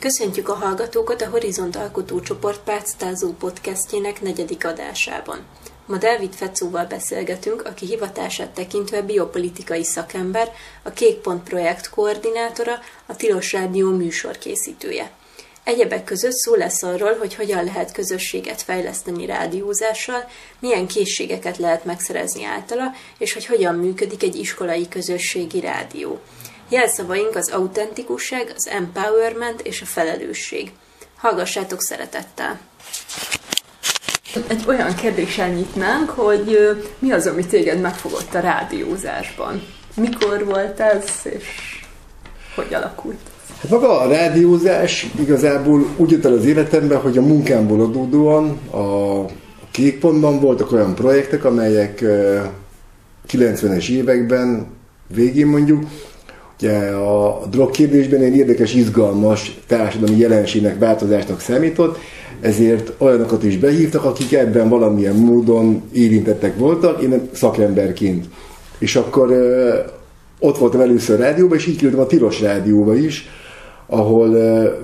Köszöntjük a hallgatókat a Horizont Alkotócsoport Páctázó podcastjének negyedik adásában. Ma Dávid Fecóval beszélgetünk, aki hivatását tekintve biopolitikai szakember, a Kékpont projekt koordinátora, a Tilos Rádió műsorkészítője. Egyebek között szó lesz arról, hogy hogyan lehet közösséget fejleszteni rádiózással, milyen készségeket lehet megszerezni általa, és hogy hogyan működik egy iskolai közösségi rádió. Jelszavaink az autentikusság, az empowerment és a felelősség. Hallgassátok szeretettel! Egy olyan kérdéssel nyitnánk, hogy mi az, ami téged megfogott a rádiózásban? Mikor volt ez, és hogy alakult? Hát maga a rádiózás igazából úgy jött el az életembe, hogy a munkámból adódóan a Kékpontban voltak olyan projektek, amelyek 90-es években végén mondjuk a drog kérdésben egy érdekes, izgalmas társadalmi jelenségnek, változásnak számított, ezért olyanokat is behívtak, akik ebben valamilyen módon érintettek voltak, én szakemberként. És akkor ott voltam először rádióban, és így kerültem a Tilos rádióba is, ahol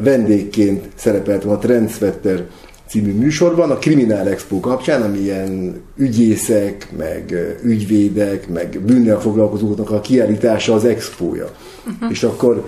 vendégként szerepeltem a Trendsetter című műsorban, a Kriminál Expo kapcsán, ami ilyen ügyészek, meg ügyvédek, meg bűnnel foglalkozóknak a kiállítása az expója. Uh-huh. És akkor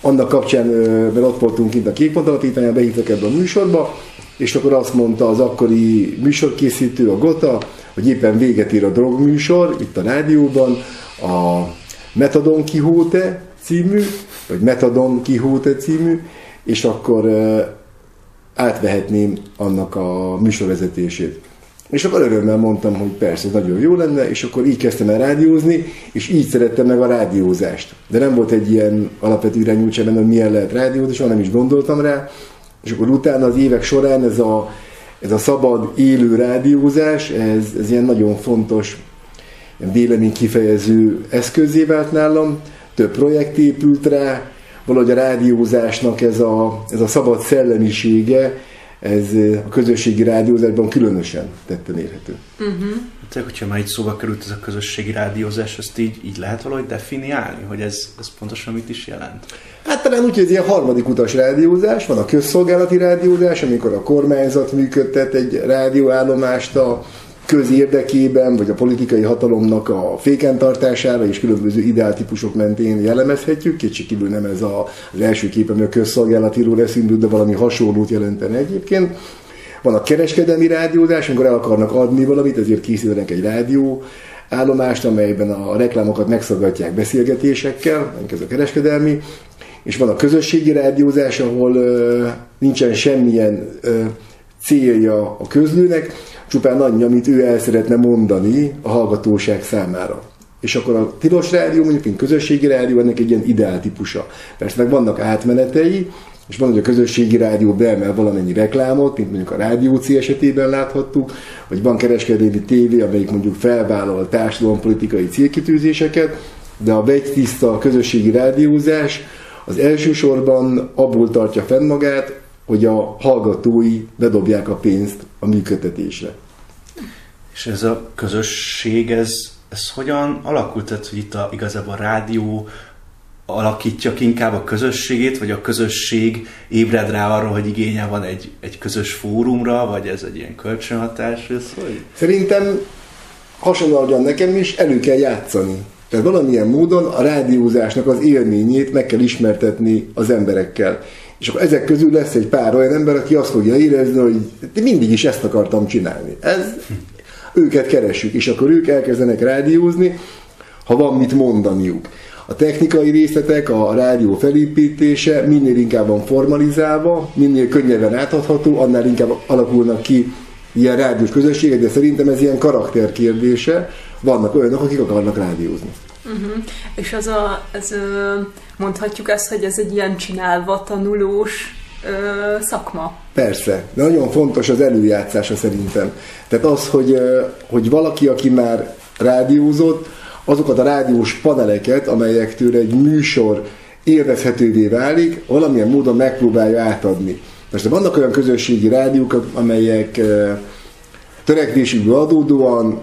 annak kapcsán, mert ott voltunk kint a Kékpont alapítványán, behívtak ebbe a műsorba, és akkor azt mondta az akkori műsorkészítő, a Gota, hogy éppen véget ér a drogműsor, itt a rádióban, a Metadon Kihóte című, vagy Metadon Kihóte című, és akkor átvehetném annak a műsorvezetését. És akkor örömmel mondtam, hogy persze, nagyon jó lenne, és akkor így kezdtem el rádiózni, és így szerettem meg a rádiózást. De nem volt egy ilyen alapvető irányultság benne, hogy milyen lehet rádiózni, soha nem is gondoltam rá. És akkor utána az évek során ez a, ez a szabad, élő rádiózás, ez, ez ilyen nagyon fontos vélemény kifejező eszközé vált nálam. Több projekt épült rá, valahogy a rádiózásnak ez a, ez a szabad szellemisége, ez a közösségi rádiózásban különösen tetten érhető. Uh-huh. Tehát, hogyha már így szóba került ez a közösségi rádiózás, ezt így, így lehet valahogy definiálni, hogy ez, ez pontosan mit is jelent? Hát talán úgy, hogy ez ilyen harmadik utas rádiózás, van a közszolgálati rádiózás, amikor a kormányzat működtet egy rádióállomást a közérdekében, vagy a politikai hatalomnak a fékentartására és különböző ideáltípusok mentén jellemezhetjük. Kétségkívül nem ez a, az első kép, ami a közszolgálatiról eszünkből, de valami hasonlót jelentene egyébként. Van a kereskedelmi rádiózás, amikor el akarnak adni valamit, ezért készítenek egy rádió állomást, amelyben a reklámokat megszaggatják beszélgetésekkel, ez a kereskedelmi, és van a közösségi rádiózás, ahol uh, nincsen semmilyen uh, célja a közlőnek, csupán annyi, amit ő el szeretne mondani a hallgatóság számára. És akkor a tilos rádió, mondjuk mint közösségi rádió, ennek egy ilyen ideál típusa. Persze meg vannak átmenetei, és van, hogy a közösségi rádió beemel valamennyi reklámot, mint mondjuk a Rádió C esetében láthattuk, vagy van kereskedelmi tévé, amelyik mondjuk felvállal társadalompolitikai célkitűzéseket, de a tiszta közösségi rádiózás az elsősorban abból tartja fenn magát, hogy a hallgatói bedobják a pénzt a működtetésre. És ez a közösség, ez, ez hogyan alakult? Tehát, hogy itt a, igazából a rádió alakítja ki inkább a közösségét, vagy a közösség ébred rá arra, hogy igénye van egy, egy közös fórumra, vagy ez egy ilyen kölcsönhatás? Ez hogy? Szerintem hasonlóan nekem is elő kell játszani. Tehát valamilyen módon a rádiózásnak az élményét meg kell ismertetni az emberekkel. És akkor ezek közül lesz egy pár olyan ember, aki azt fogja érezni, hogy mindig is ezt akartam csinálni. Ez, őket keresjük, és akkor ők elkezdenek rádiózni, ha van mit mondaniuk. A technikai részletek, a rádió felépítése minél inkább van formalizálva, minél könnyebben átadható, annál inkább alakulnak ki ilyen rádiós közösségek, de szerintem ez ilyen karakterkérdése. Vannak olyanok, akik akarnak rádiózni. Uh-huh. És az a, ez, mondhatjuk ezt, hogy ez egy ilyen csinálva tanulós ö, szakma. Persze, nagyon fontos az előjátszása szerintem. Tehát az, hogy, hogy valaki, aki már rádiózott, azokat a rádiós paneleket, amelyektől egy műsor élvezhetővé válik, valamilyen módon megpróbálja átadni. Most vannak olyan közösségi rádiók, amelyek törekvésükből adódóan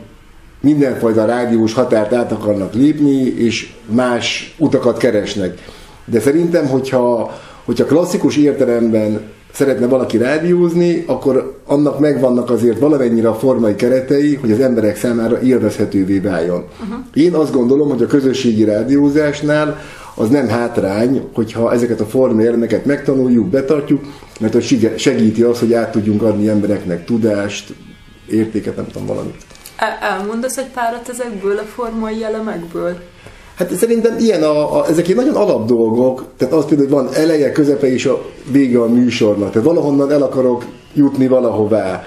mindenfajta rádiós határt át akarnak lépni, és más utakat keresnek. De szerintem, hogyha hogyha klasszikus értelemben szeretne valaki rádiózni, akkor annak megvannak azért valamennyire a formai keretei, hogy az emberek számára élvezhetővé váljon. Uh-huh. Én azt gondolom, hogy a közösségi rádiózásnál az nem hátrány, hogyha ezeket a formai elemeket megtanuljuk, betartjuk, mert hogy segíti az, hogy át tudjunk adni embereknek tudást, értéket, nem tudom, valamit. Elmondasz egy párat ezekből a formai elemekből? Hát szerintem ilyen a, a, ezek nagyon alap dolgok, tehát az például, hogy van eleje, közepe és a vége a műsornak. Tehát valahonnan el akarok jutni valahová.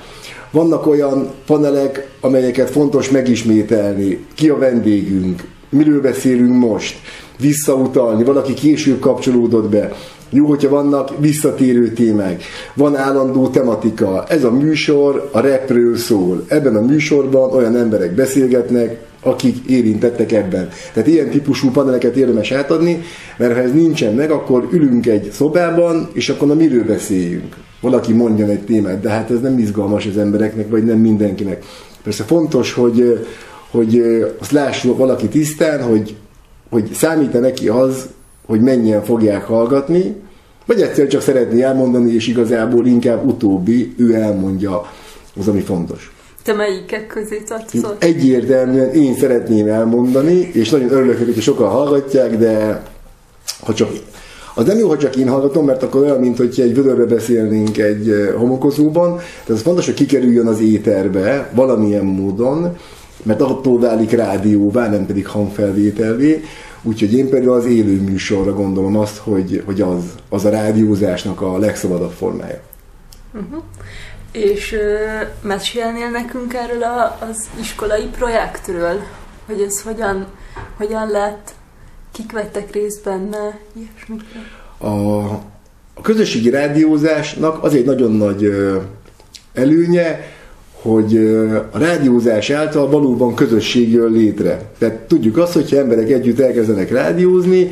Vannak olyan panelek, amelyeket fontos megismételni. Ki a vendégünk? Miről beszélünk most? Visszautalni, valaki később kapcsolódott be. Jó, hogyha vannak visszatérő témák, van állandó tematika. Ez a műsor a repről szól. Ebben a műsorban olyan emberek beszélgetnek, akik érintettek ebben. Tehát ilyen típusú paneleket érdemes átadni, mert ha ez nincsen meg, akkor ülünk egy szobában, és akkor na miről beszéljünk. Valaki mondjon egy témát, de hát ez nem izgalmas az embereknek, vagy nem mindenkinek. Persze fontos, hogy, hogy azt lássuk valaki tisztán, hogy, hogy számít-e neki az, hogy mennyien fogják hallgatni, vagy egyszer csak szeretné elmondani, és igazából inkább utóbbi, ő elmondja az, ami fontos. Te melyikek közé tartozol? Egyértelműen én szeretném elmondani, és nagyon örülök, hogy sokan hallgatják, de ha csak az nem jó, ha csak én hallgatom, mert akkor olyan, mint hogy egy vödörbe beszélnénk egy homokozóban. Tehát az fontos, hogy kikerüljön az éterbe valamilyen módon, mert attól válik rádióvá, nem pedig hangfelvételvé. Úgyhogy én például az élő műsorra gondolom azt, hogy, hogy az, az a rádiózásnak a legszabadabb formája. Uh-huh. És uh, mesélnél nekünk erről a, az iskolai projektről, hogy ez hogyan, hogyan lett, kik vettek részt benne, ilyesmikre? A, a közösségi rádiózásnak az egy nagyon nagy uh, előnye, hogy a rádiózás által valóban közösség jön létre. Tehát tudjuk azt, hogyha emberek együtt elkezdenek rádiózni,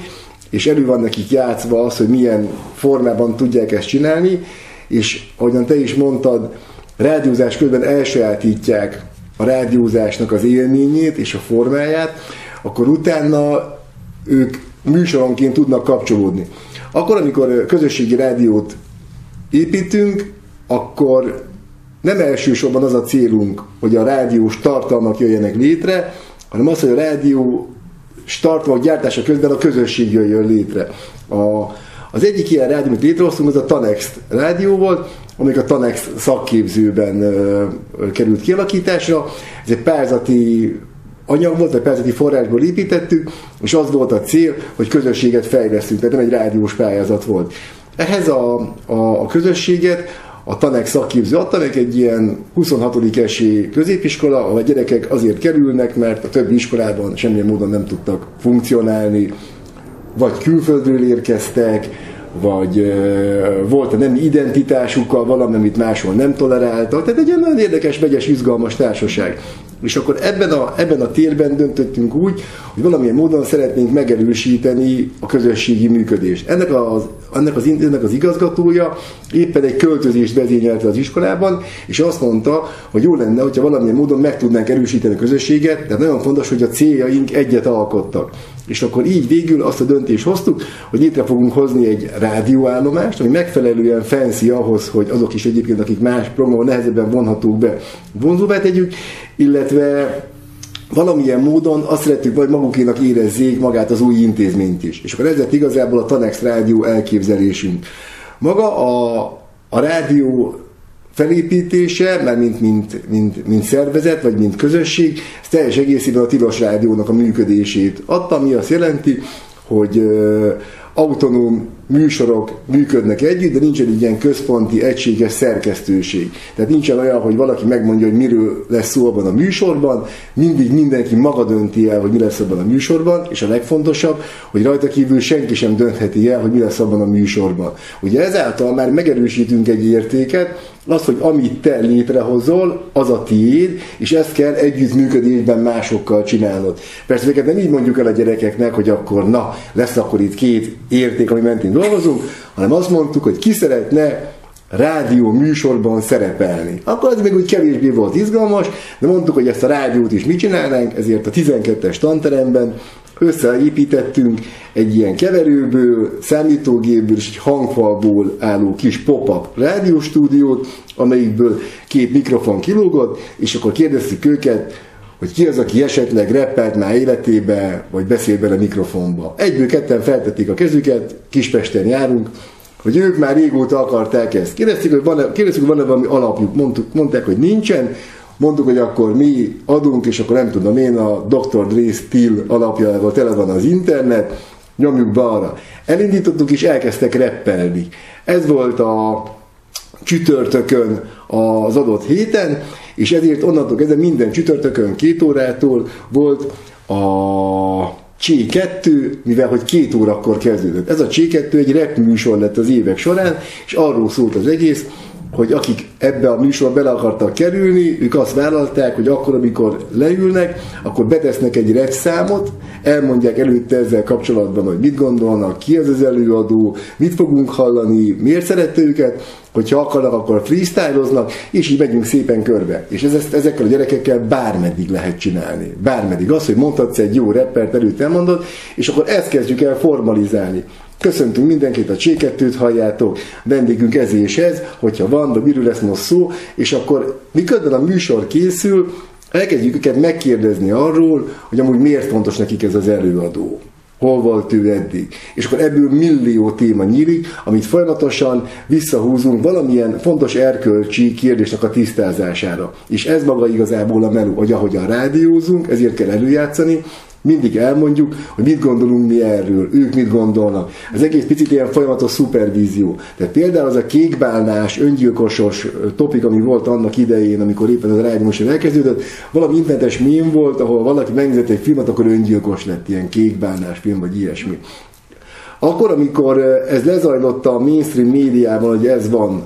és elő van nekik játszva az, hogy milyen formában tudják ezt csinálni, és ahogyan te is mondtad, rádiózás közben elsajátítják a rádiózásnak az élményét és a formáját, akkor utána ők műsoronként tudnak kapcsolódni. Akkor, amikor közösségi rádiót építünk, akkor nem elsősorban az a célunk, hogy a rádiós tartalmak jöjjenek létre, hanem az, hogy a rádió tartalmak gyártása közben a közösség jöjjön létre. A, az egyik ilyen rádió, amit létrehoztunk, az a Tanext rádió volt, amelyik a Tanex szakképzőben ö, ö, került kialakításra. Ez egy pályázati anyag volt, vagy pályázati forrásból építettük, és az volt a cél, hogy közösséget fejlesztünk, tehát nem egy rádiós pályázat volt. Ehhez a, a, a közösséget a Tanex szakképző adta meg egy ilyen 26. esély középiskola, ahol a gyerekek azért kerülnek, mert a többi iskolában semmilyen módon nem tudtak funkcionálni, vagy külföldről érkeztek, vagy volt a nem identitásukkal valami, amit máshol nem toleráltak. Tehát egy olyan nagyon érdekes, vegyes, izgalmas társaság. És akkor ebben a, ebben a térben döntöttünk úgy, hogy valamilyen módon szeretnénk megerősíteni a közösségi működést. Ennek az, ennek az, ennek az igazgatója éppen egy költözést vezényelte az iskolában, és azt mondta, hogy jó lenne, hogyha valamilyen módon meg tudnánk erősíteni a közösséget, de nagyon fontos, hogy a céljaink egyet alkottak. És akkor így végül azt a döntést hoztuk, hogy létre fogunk hozni egy rádióállomást, ami megfelelően fancy ahhoz, hogy azok is egyébként, akik más programon nehezebben vonhatók be, vonzóvá tegyük, illetve valamilyen módon azt szeretjük, hogy magukénak érezzék magát az új intézményt is. És akkor ez lett igazából a Tanex rádió elképzelésünk. Maga a, a rádió felépítése, mert mint, mint, mint, mint szervezet, vagy mint közösség, ez teljes egészében a Tilos Rádiónak a működését adta, ami azt jelenti, hogy autonóm műsorok működnek együtt, de nincsen egy ilyen központi, egységes szerkesztőség. Tehát nincsen olyan, hogy valaki megmondja, hogy miről lesz szó abban a műsorban, mindig mindenki maga dönti el, hogy mi lesz abban a műsorban, és a legfontosabb, hogy rajta kívül senki sem döntheti el, hogy mi lesz abban a műsorban. Ugye ezáltal már megerősítünk egy értéket, az, hogy amit te létrehozol, az a tiéd, és ezt kell együttműködésben másokkal csinálnod. Persze ezeket nem így mondjuk el a gyerekeknek, hogy akkor na, lesz akkor itt két érték, ami mentén dolgozunk, hanem azt mondtuk, hogy ki szeretne rádió műsorban szerepelni. Akkor ez még úgy kevésbé volt izgalmas, de mondtuk, hogy ezt a rádiót is mit csinálnánk, ezért a 12-es tanteremben összeépítettünk egy ilyen keverőből, számítógépből és egy hangfalból álló kis pop-up rádióstúdiót, amelyikből két mikrofon kilógott, és akkor kérdeztük őket, hogy ki az, aki esetleg reppelt már életébe, vagy beszél bele mikrofonba. Egyből ketten feltették a kezüket, Kispesten járunk, hogy ők már régóta akarták ezt. Kérdeztük, hogy van-e, kérdeztük, hogy van-e valami alapjuk, Mondtuk, mondták, hogy nincsen, mondtuk, hogy akkor mi adunk, és akkor nem tudom én, a Dr. Dre Steel alapjával tele van az internet, nyomjuk be arra. Elindítottuk, és elkezdtek reppelni. Ez volt a csütörtökön az adott héten, és ezért onnantól kezdve minden csütörtökön két órától volt a C2, mivel hogy két órakor kezdődött. Ez a C2 egy rap műsor lett az évek során, és arról szólt az egész, hogy akik ebbe a műsorba bele akartak kerülni, ők azt vállalták, hogy akkor, amikor leülnek, akkor betesznek egy rep számot, elmondják előtte ezzel kapcsolatban, hogy mit gondolnak, ki az az előadó, mit fogunk hallani, miért szerette őket, hogyha akarnak, akkor freestyloznak, és így megyünk szépen körbe. És ez, ezt, ezekkel a gyerekekkel bármeddig lehet csinálni. Bármeddig. Az, hogy mondhatsz egy jó reppert előtt elmondod, és akkor ezt kezdjük el formalizálni. Köszöntünk mindenkit, a C2-t halljátok, vendégünk ez és ez, hogyha van, de miről lesz most szó, és akkor miközben a műsor készül, elkezdjük őket megkérdezni arról, hogy amúgy miért fontos nekik ez az előadó. Hol volt ő eddig? És akkor ebből millió téma nyílik, amit folyamatosan visszahúzunk valamilyen fontos erkölcsi kérdésnek a tisztázására. És ez maga igazából a meló, hogy ahogyan rádiózunk, ezért kell előjátszani, mindig elmondjuk, hogy mit gondolunk mi erről, ők mit gondolnak. Az egész picit ilyen folyamatos szupervízió. Tehát például az a kékbálnás, öngyilkosos topik, ami volt annak idején, amikor éppen az rádió most elkezdődött, valami internetes mém volt, ahol valaki megnézett egy filmet, akkor öngyilkos lett, ilyen kékbálnás film, vagy ilyesmi. Akkor, amikor ez lezajlott a mainstream médiában, hogy ez van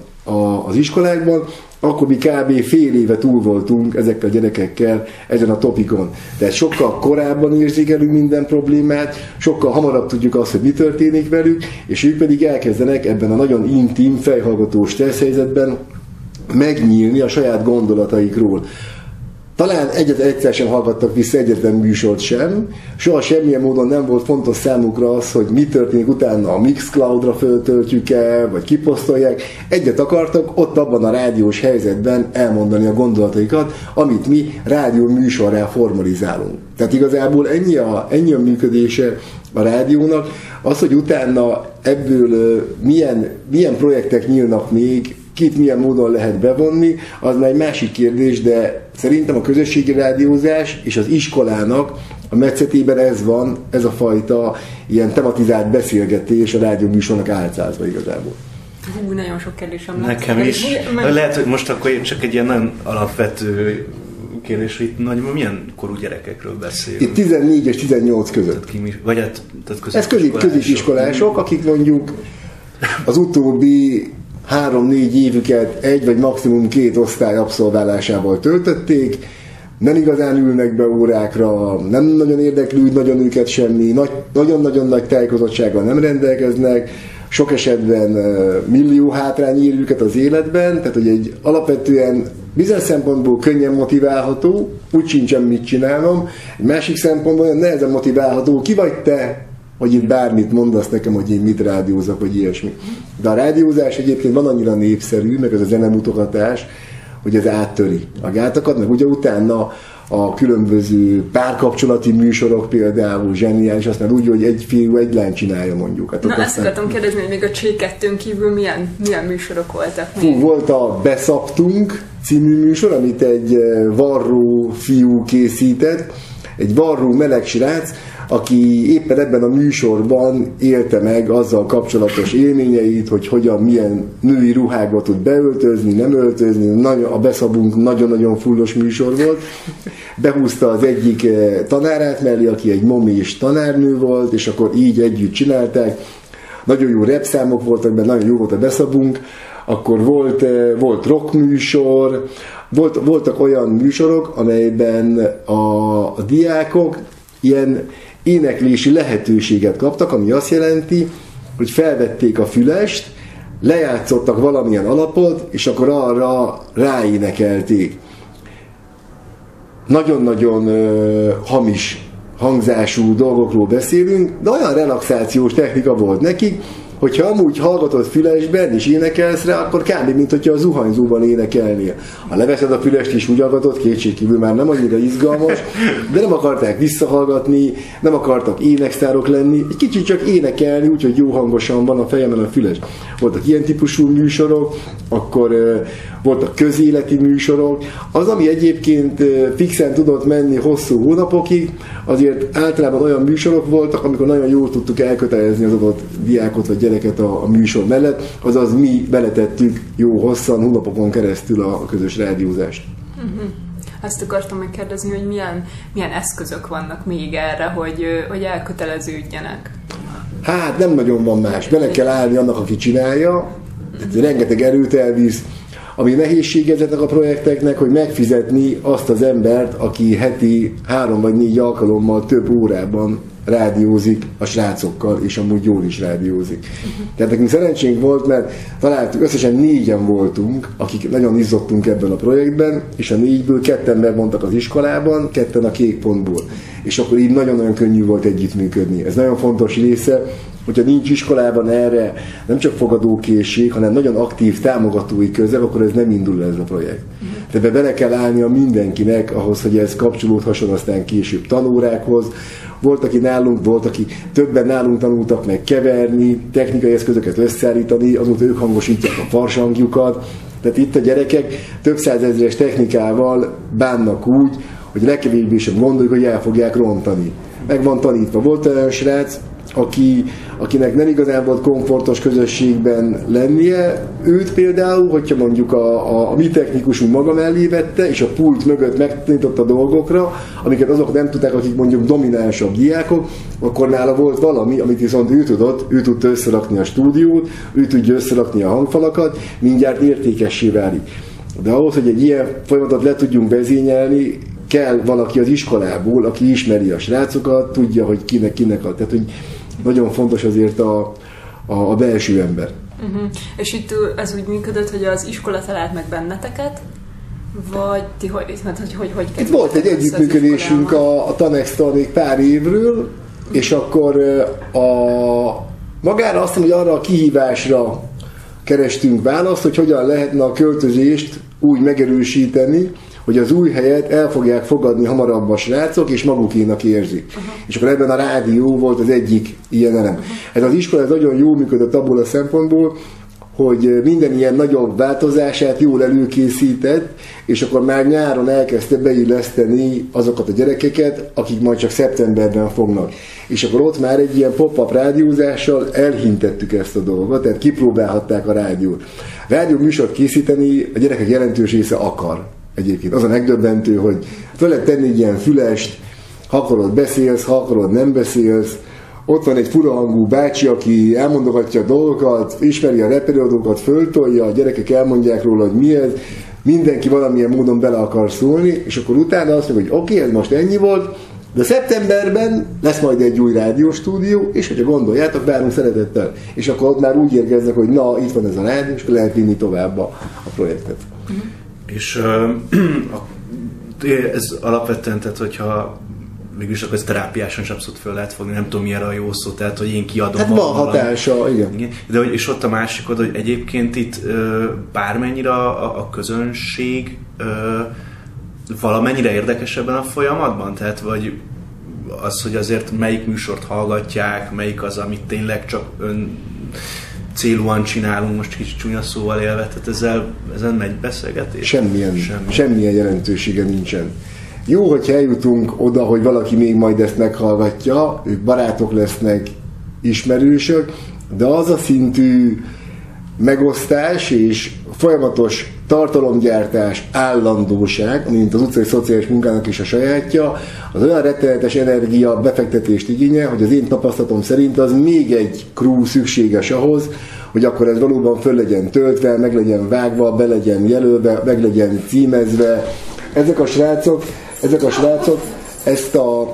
az iskolákban, akkor mi kb. fél éve túl voltunk ezekkel a gyerekekkel ezen a topikon. Tehát sokkal korábban érzékelünk minden problémát, sokkal hamarabb tudjuk azt, hogy mi történik velük, és ők pedig elkezdenek ebben a nagyon intim, fejhallgató stressz helyzetben megnyílni a saját gondolataikról. Talán egyet egyszer sem hallgattak vissza egyetlen műsort sem, soha semmilyen módon nem volt fontos számukra az, hogy mi történik utána a Mixcloudra föltöltjük-e, vagy kiposztolják. Egyet akartak ott abban a rádiós helyzetben elmondani a gondolataikat, amit mi rádió műsorrá formalizálunk. Tehát igazából ennyi a, ennyi a működése a rádiónak, az, hogy utána ebből milyen, milyen projektek nyílnak még, kit milyen módon lehet bevonni, az már egy másik kérdés, de szerintem a közösségi rádiózás és az iskolának a metszetében ez van, ez a fajta ilyen tematizált beszélgetés a rádió műsornak álcázva igazából. Hú, nagyon sok kérdésem Nekem is. Meg... Lehet, hogy most akkor csak egy ilyen nagyon alapvető kérdés, hogy itt nagy, milyen korú gyerekekről beszélünk? Itt 14 és 18 között. Tehát ki, vagy hát, tehát Ez középiskolások, akik mondjuk az utóbbi három-négy évüket egy vagy maximum két osztály abszolválásával töltötték, nem igazán ülnek be órákra, nem nagyon érdekli nagyon őket semmi, nagyon-nagyon nagy tájékozottsággal nem rendelkeznek, sok esetben millió hátrány ér őket az életben, tehát hogy egy alapvetően bizonyos szempontból könnyen motiválható, úgy sincsen mit csinálnom, egy másik szempontból nehezen motiválható, ki vagy te, hogy itt bármit mondasz nekem, hogy én mit rádiózok, vagy ilyesmi. De a rádiózás egyébként van annyira népszerű, meg ez a zenemutogatás, hogy ez áttöri a gátakat, meg ugye utána a különböző párkapcsolati műsorok például zseniális, aztán úgy, hogy egy fiú egy lány csinálja mondjuk. Hát Na ezt akartam kérdezni, hogy még a Csékettőn kívül milyen, milyen műsorok voltak Fú, volt a Beszaptunk című műsor, amit egy eh, varró fiú készített, egy varró meleg srác, aki éppen ebben a műsorban élte meg azzal kapcsolatos élményeit, hogy hogyan, milyen női ruhákba tud beöltözni, nem öltözni. A beszabunk nagyon-nagyon fullos műsor volt. Behúzta az egyik eh, tanárát mellé, aki egy momi és tanárnő volt, és akkor így együtt csinálták. Nagyon jó repszámok voltak benne, nagyon jó volt a beszabunk. Akkor volt, eh, volt rockműsor, volt, voltak olyan műsorok, amelyben a, a diákok ilyen éneklési lehetőséget kaptak, ami azt jelenti, hogy felvették a fülest, lejátszottak valamilyen alapot, és akkor arra ráénekelték. Nagyon-nagyon uh, hamis hangzású dolgokról beszélünk, de olyan relaxációs technika volt nekik, hogyha amúgy hallgatod fülesben és énekelsz rá, akkor kb. mint hogyha a zuhanyzóban énekelnél. Ha leveszed a fülest és úgy hallgatod, kétségkívül már nem annyira izgalmas, de nem akarták visszahallgatni, nem akartak éneksztárok lenni, egy kicsit csak énekelni, úgyhogy jó hangosan van a fejemen a füles. Voltak ilyen típusú műsorok, akkor voltak közéleti műsorok. Az, ami egyébként fixen tudott menni hosszú hónapokig, azért általában olyan műsorok voltak, amikor nagyon jól tudtuk elkötelezni az adott diákot vagy gyereket a, a műsor mellett, azaz mi beletettük jó hosszan, hónapokon keresztül a, a közös rádiózást. Uh-huh. Azt akartam megkérdezni, hogy milyen, milyen eszközök vannak még erre, hogy, hogy elköteleződjenek. Hát nem nagyon van más. Bele kell állni annak, aki csinálja. Rengeteg erőt elvisz. Ami nehézség ezeknek a projekteknek, hogy megfizetni azt az embert, aki heti három vagy négy alkalommal több órában rádiózik a srácokkal, és amúgy jól is rádiózik. Tehát nekünk szerencsénk volt, mert találtuk, összesen négyen voltunk, akik nagyon izzottunk ebben a projektben, és a négyből ketten megmondtak az iskolában, ketten a kék pontból. És akkor így nagyon-nagyon könnyű volt együttműködni. Ez nagyon fontos része, hogyha nincs iskolában erre nem csak fogadókészség, hanem nagyon aktív támogatói közel, akkor ez nem indul ez a projekt. Tehát bele kell állnia mindenkinek ahhoz, hogy ez kapcsolódhasson aztán később tanórákhoz, volt, aki nálunk, volt, aki többen nálunk tanultak meg keverni, technikai eszközöket összeállítani, azóta ők hangosítják a farsangjukat. Tehát itt a gyerekek több százezres technikával bánnak úgy, hogy legkevésbé sem gondoljuk, hogy el fogják rontani. Meg van tanítva. Volt olyan srác, aki, akinek nem igazán volt komfortos közösségben lennie, őt például, hogyha mondjuk a, a, a mi technikusunk maga mellé vette, és a pult mögött megtanította dolgokra, amiket azok nem tudták, akik mondjuk dominánsabb diákok, akkor nála volt valami, amit viszont ő tudott, ő tudta összerakni a stúdiót, ő tudja összerakni a hangfalakat, mindjárt értékessé válik. De ahhoz, hogy egy ilyen folyamatot le tudjunk vezényelni, kell valaki az iskolából, aki ismeri a srácokat, tudja, hogy kinek, kinek a. Tehát, hogy nagyon fontos azért a, a, a belső ember. Uh-huh. És itt ez úgy működött, hogy az iskola talált meg benneteket, vagy ti hogy, hogy, hogy, hogy, hogy Itt volt egy együttműködésünk a, a Tanex-tal még pár évről, és akkor a, magára azt mondom, hogy arra a kihívásra kerestünk választ, hogy hogyan lehetne a költözést úgy megerősíteni, hogy az új helyet el fogják fogadni hamarabb a srácok, és magukénak érzik. Uh-huh. És akkor ebben a rádió volt az egyik ilyen elem. Uh-huh. Ez az iskola ez nagyon jól működött abból a szempontból, hogy minden ilyen nagyobb változását jól előkészített, és akkor már nyáron elkezdte beilleszteni azokat a gyerekeket, akik majd csak szeptemberben fognak. És akkor ott már egy ilyen pop-up rádiózással elhintettük ezt a dolgot, tehát kipróbálhatták a rádiót. Rádió műsort készíteni a gyerekek jelentős része akar egyébként. Az a megdöbbentő, hogy fel lehet tenni egy ilyen fülest, ha akarod beszélsz, ha akarod nem beszélsz, ott van egy furahangú bácsi, aki elmondogatja a dolgokat, ismeri a reperiadókat, föltolja, a gyerekek elmondják róla, hogy mi ez, mindenki valamilyen módon bele akar szólni, és akkor utána azt mondja, hogy oké, okay, ez most ennyi volt, de szeptemberben lesz majd egy új rádióstúdió, és hogyha gondoljátok, várunk szeretettel. És akkor ott már úgy érkeznek, hogy na, itt van ez a rádió, és lehet vinni tovább a, a projektet. Uh-huh. És ez alapvetően, tehát hogyha mégis akkor ez terápiásan is abszolút föl lehet fogni, nem tudom milyen a jó szó, tehát hogy én kiadom. Hát van hatása, igen. igen. De hogy, és ott a másik oda, hogy egyébként itt bármennyire a, a közönség valamennyire érdekes ebben a folyamatban, tehát vagy az, hogy azért melyik műsort hallgatják, melyik az, amit tényleg csak ön célúan csinálunk, most kicsit csúnya szóval élve, tehát ezzel, ezen megy beszélgetés? Semmilyen, Semmi. semmilyen jelentősége nincsen. Jó, hogyha eljutunk oda, hogy valaki még majd ezt meghallgatja, ők barátok lesznek, ismerősök, de az a szintű megosztás és folyamatos tartalomgyártás, állandóság, mint az utcai szociális munkának is a sajátja, az olyan rettenetes energia befektetést igényel, hogy az én tapasztalatom szerint az még egy crew szükséges ahhoz, hogy akkor ez valóban föl legyen töltve, meg legyen vágva, be legyen jelölve, meg legyen címezve. Ezek a srácok, ezek a srácok ezt a,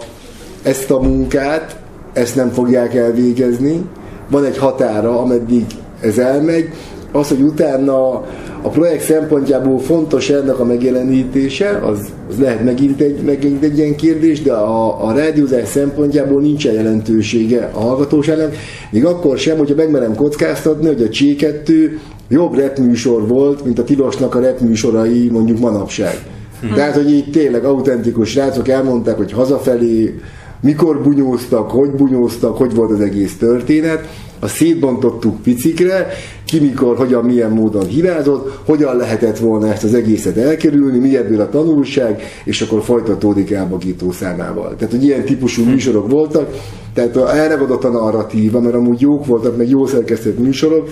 ezt a munkát, ezt nem fogják elvégezni. Van egy határa, ameddig ez elmegy. Az, hogy utána a projekt szempontjából fontos ennek a megjelenítése, az, az lehet megint egy, megint egy ilyen kérdés, de a, a rádiózás szempontjából nincsen jelentősége a hallgatóságnak, még akkor sem, hogyha megmerem kockáztatni, hogy a C2 jobb repműsor volt, mint a Tilosnak a repműsorai mondjuk manapság. Hmm. Tehát, hogy így tényleg autentikus srácok elmondták, hogy hazafelé mikor bunyóztak, hogy bunyóztak, hogy volt az egész történet, a szétbontottuk picikre, ki mikor, hogyan, milyen módon hibázott, hogyan lehetett volna ezt az egészet elkerülni, mi ebből a tanulság, és akkor folytatódik elbagító számával. Tehát, hogy ilyen típusú műsorok voltak, tehát elragadott a narratíva, mert amúgy jók voltak, meg jó szerkesztett műsorok,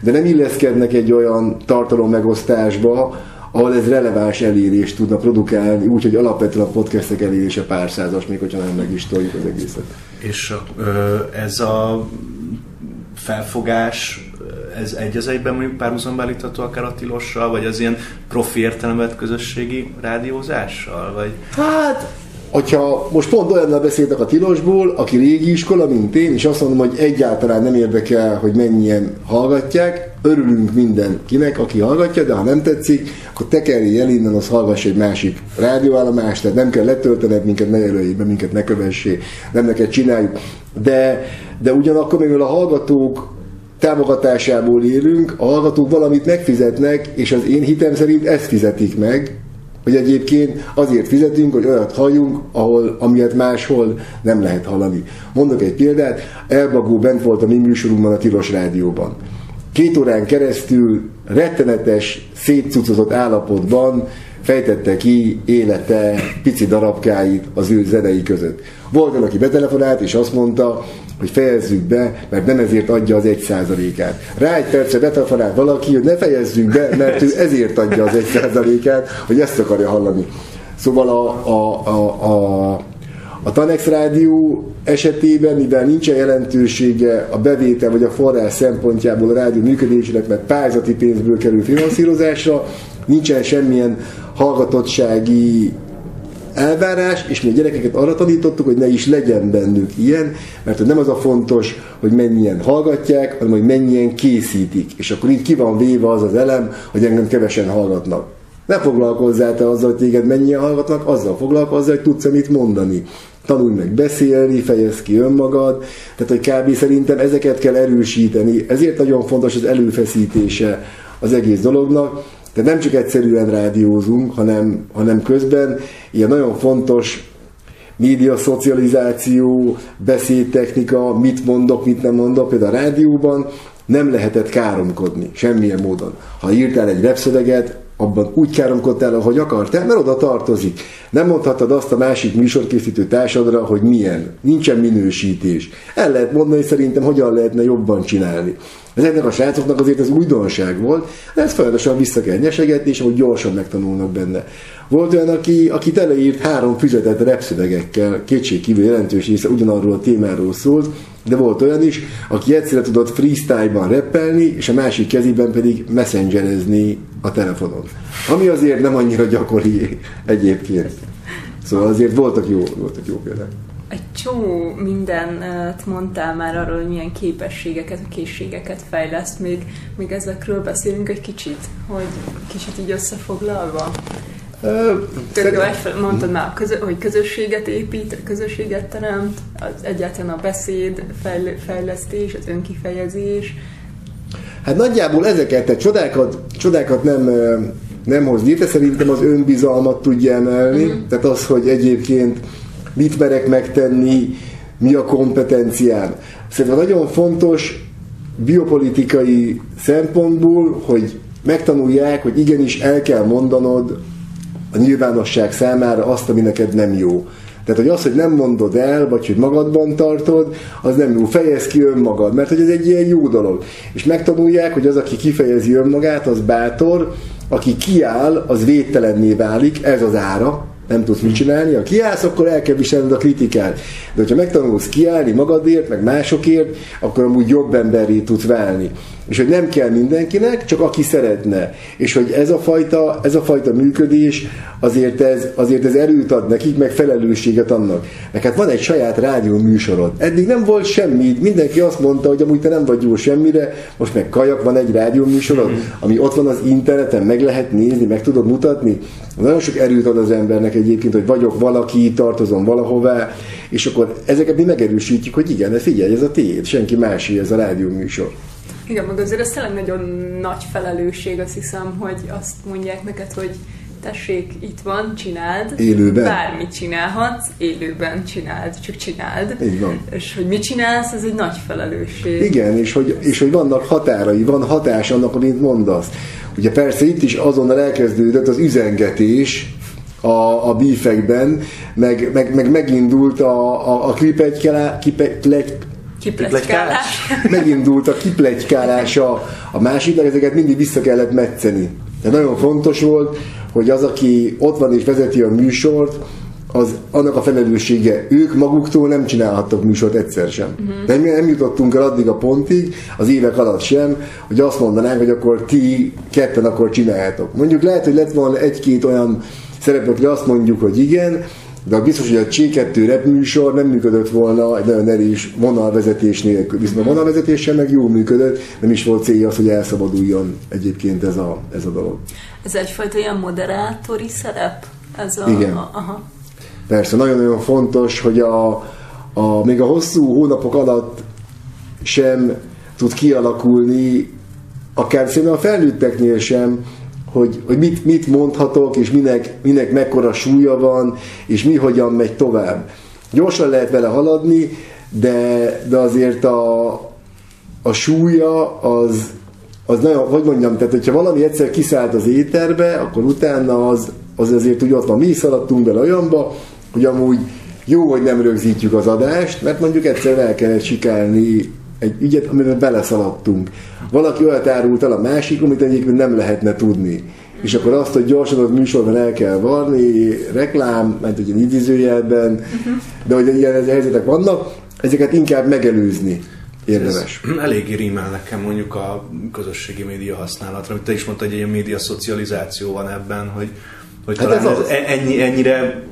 de nem illeszkednek egy olyan tartalom megosztásba, ahol ez releváns elérést tudna produkálni, úgyhogy alapvetően a podcastek elérése pár százas, még hogyha nem meg is toljuk az egészet. És ez a felfogás, ez egy az egyben mondjuk párhuzamba állítható akár a tilossal, vagy az ilyen profi értelmet közösségi rádiózással? Vagy... Hát hogyha most pont olyannal beszéltek a tilosból, aki régi iskola, mint én, és azt mondom, hogy egyáltalán nem érdekel, hogy mennyien hallgatják, örülünk mindenkinek, aki hallgatja, de ha nem tetszik, akkor tekerj el innen, az hallgass egy másik rádióállomást, tehát nem kell letöltened minket, ne jelölj be minket, ne kövessé, nem neked csináljuk. De, de ugyanakkor, mivel a hallgatók támogatásából élünk, a hallgatók valamit megfizetnek, és az én hitem szerint ezt fizetik meg, hogy egyébként azért fizetünk, hogy olyat halljunk, ahol, amilyet máshol nem lehet hallani. Mondok egy példát, Elbagó bent volt a mi műsorunkban a Tilos Rádióban. Két órán keresztül rettenetes, szétcucozott állapotban fejtette ki élete pici darabkáit az ő zenei között. Volt aki betelefonált, és azt mondta, hogy fejezzük be, mert nem ezért adja az egy százalékát. Rá egy percre betelefonált valaki, hogy ne fejezzük be, mert ő ezért adja az egy százalékát, hogy ezt akarja hallani. Szóval a, a, a, a, a Tanex Rádió esetében, mivel nincsen jelentősége a bevétel vagy a forrás szempontjából a rádió működésének, mert pályázati pénzből kerül finanszírozásra, nincsen semmilyen hallgatottsági elvárás, és mi a gyerekeket arra tanítottuk, hogy ne is legyen bennük ilyen, mert nem az a fontos, hogy mennyien hallgatják, hanem hogy mennyien készítik. És akkor itt ki van véve az az elem, hogy engem kevesen hallgatnak. Ne foglalkozzál te azzal, hogy téged mennyien hallgatnak, azzal foglalkozzál, hogy tudsz mit mondani. Tanulj meg beszélni, fejezd ki önmagad, tehát hogy kb. szerintem ezeket kell erősíteni. Ezért nagyon fontos az előfeszítése az egész dolognak, tehát nem csak egyszerűen rádiózunk, hanem, hanem közben ilyen nagyon fontos média szocializáció, beszédtechnika, mit mondok, mit nem mondok, például a rádióban nem lehetett káromkodni semmilyen módon. Ha írtál egy webszöveget, abban úgy káromkodtál, ahogy akartál, mert oda tartozik. Nem mondhattad azt a másik műsorkészítő társadra, hogy milyen. Nincsen minősítés. El lehet mondani szerintem, hogyan lehetne jobban csinálni. Ezeknek a srácoknak azért ez újdonság volt, de ezt folyamatosan vissza kell nyesegetni, és ahogy gyorsan megtanulnak benne. Volt olyan, aki, aki teleírt három füzetet repszövegekkel, kétség kívül jelentős része ugyanarról a témáról szólt, de volt olyan is, aki egyszerre tudott freestyle-ban reppelni, és a másik kezében pedig messengerezni a telefonon. Ami azért nem annyira gyakori egyébként. Szóval azért voltak jó, voltak jó példák egy csomó mindent mondtál már arról, hogy milyen képességeket, készségeket fejleszt, még, még ezekről beszélünk egy kicsit, hogy kicsit így összefoglalva. Például mondtad már, hogy közösséget épít, közösséget teremt, az egyáltalán a beszéd, fejlesztés, az önkifejezés. Hát nagyjából ezeket, tehát csodákat, csodákat nem, nem hoz létre, szerintem az önbizalmat tudja emelni, uh-huh. tehát az, hogy egyébként mit merek megtenni, mi a kompetenciám. Szerintem nagyon fontos biopolitikai szempontból, hogy megtanulják, hogy igenis el kell mondanod a nyilvánosság számára azt, ami neked nem jó. Tehát, hogy az, hogy nem mondod el, vagy hogy magadban tartod, az nem jó. Fejez ki önmagad, mert hogy ez egy ilyen jó dolog. És megtanulják, hogy az, aki kifejezi önmagát, az bátor, aki kiáll, az védtelenné válik, ez az ára, nem tudsz mit csinálni, ha kiállsz, akkor el kell viselned a kritikát. De hogyha megtanulsz kiállni magadért, meg másokért, akkor amúgy jobb emberré tudsz válni. És hogy nem kell mindenkinek, csak aki szeretne. És hogy ez a fajta, ez a fajta működés, azért ez, azért ez erőt ad nekik, meg felelősséget annak. Meg hát van egy saját rádió műsorod. Eddig nem volt semmi, mindenki azt mondta, hogy amúgy te nem vagy jó semmire, most meg kajak, van egy rádió műsorod, ami ott van az interneten, meg lehet nézni, meg tudod mutatni. Nagyon sok erőt ad az embernek egyébként, hogy vagyok valaki, tartozom valahová, és akkor ezeket mi megerősítjük, hogy igen, de figyelj, ez a tiéd, senki másé, ez a rádió műsor. Igen, meg azért ez tényleg nagyon nagy felelősség, azt hiszem, hogy azt mondják neked, hogy tessék, itt van, csináld. Élőben. Bármit csinálhatsz, élőben csináld, csak csináld. Így van. És hogy mit csinálsz, ez egy nagy felelősség. Igen, és hogy, és hogy vannak határai, van hatás annak, amit mondasz. Ugye persze itt is azonnal elkezdődött az üzengetés, a, a bífekben, meg, meg, meg megindult a, a, a klipegykelá, kipe, Kipletykálás. megindult a kipletykálás a, a másiknak, ezeket mindig vissza kellett metszeni. De nagyon fontos volt, hogy az, aki ott van és vezeti a műsort, az annak a felelőssége. Ők maguktól nem csinálhattak műsort egyszer sem. Uh-huh. De mi nem jutottunk el addig a pontig, az évek alatt sem, hogy azt mondanánk, hogy akkor ti ketten akkor csináljátok. Mondjuk lehet, hogy lett volna egy-két olyan szereplő, hogy azt mondjuk, hogy igen, de biztos, hogy a C2 rep műsor nem működött volna egy nagyon erős vonalvezetés nélkül. Viszont a vonalvezetéssel meg jól működött, nem is volt célja az, hogy elszabaduljon egyébként ez a, ez a dolog. Ez egyfajta ilyen moderátori szerep? Ez a, Igen. A, aha. Persze, nagyon-nagyon fontos, hogy a, a, még a hosszú hónapok alatt sem tud kialakulni, akár szerintem a felnőtteknél sem, hogy, hogy mit, mit mondhatok, és minek, minek mekkora súlya van, és mi hogyan megy tovább. Gyorsan lehet vele haladni, de, de azért a, a súlya az, az nagyon, hogy mondjam, tehát hogyha valami egyszer kiszállt az éterbe, akkor utána az, az azért úgy ott van. Mi is szaladtunk bele olyanba, hogy amúgy jó, hogy nem rögzítjük az adást, mert mondjuk egyszer el kellett sikálni egy ügyet, amiben beleszaladtunk. Valaki olyat árult el a másik, amit egyébként nem lehetne tudni. És akkor azt, hogy gyorsan a műsorban el kell varni, reklám, mert ugye idézőjelben, de hogy ilyen helyzetek vannak, ezeket inkább megelőzni érdemes. Ez eléggé rímel nekem mondjuk a közösségi média használatra, amit te is mondtad, hogy egy ilyen média szocializáció van ebben, hogy, hogy Hát talán ez ez az. ennyi, ennyire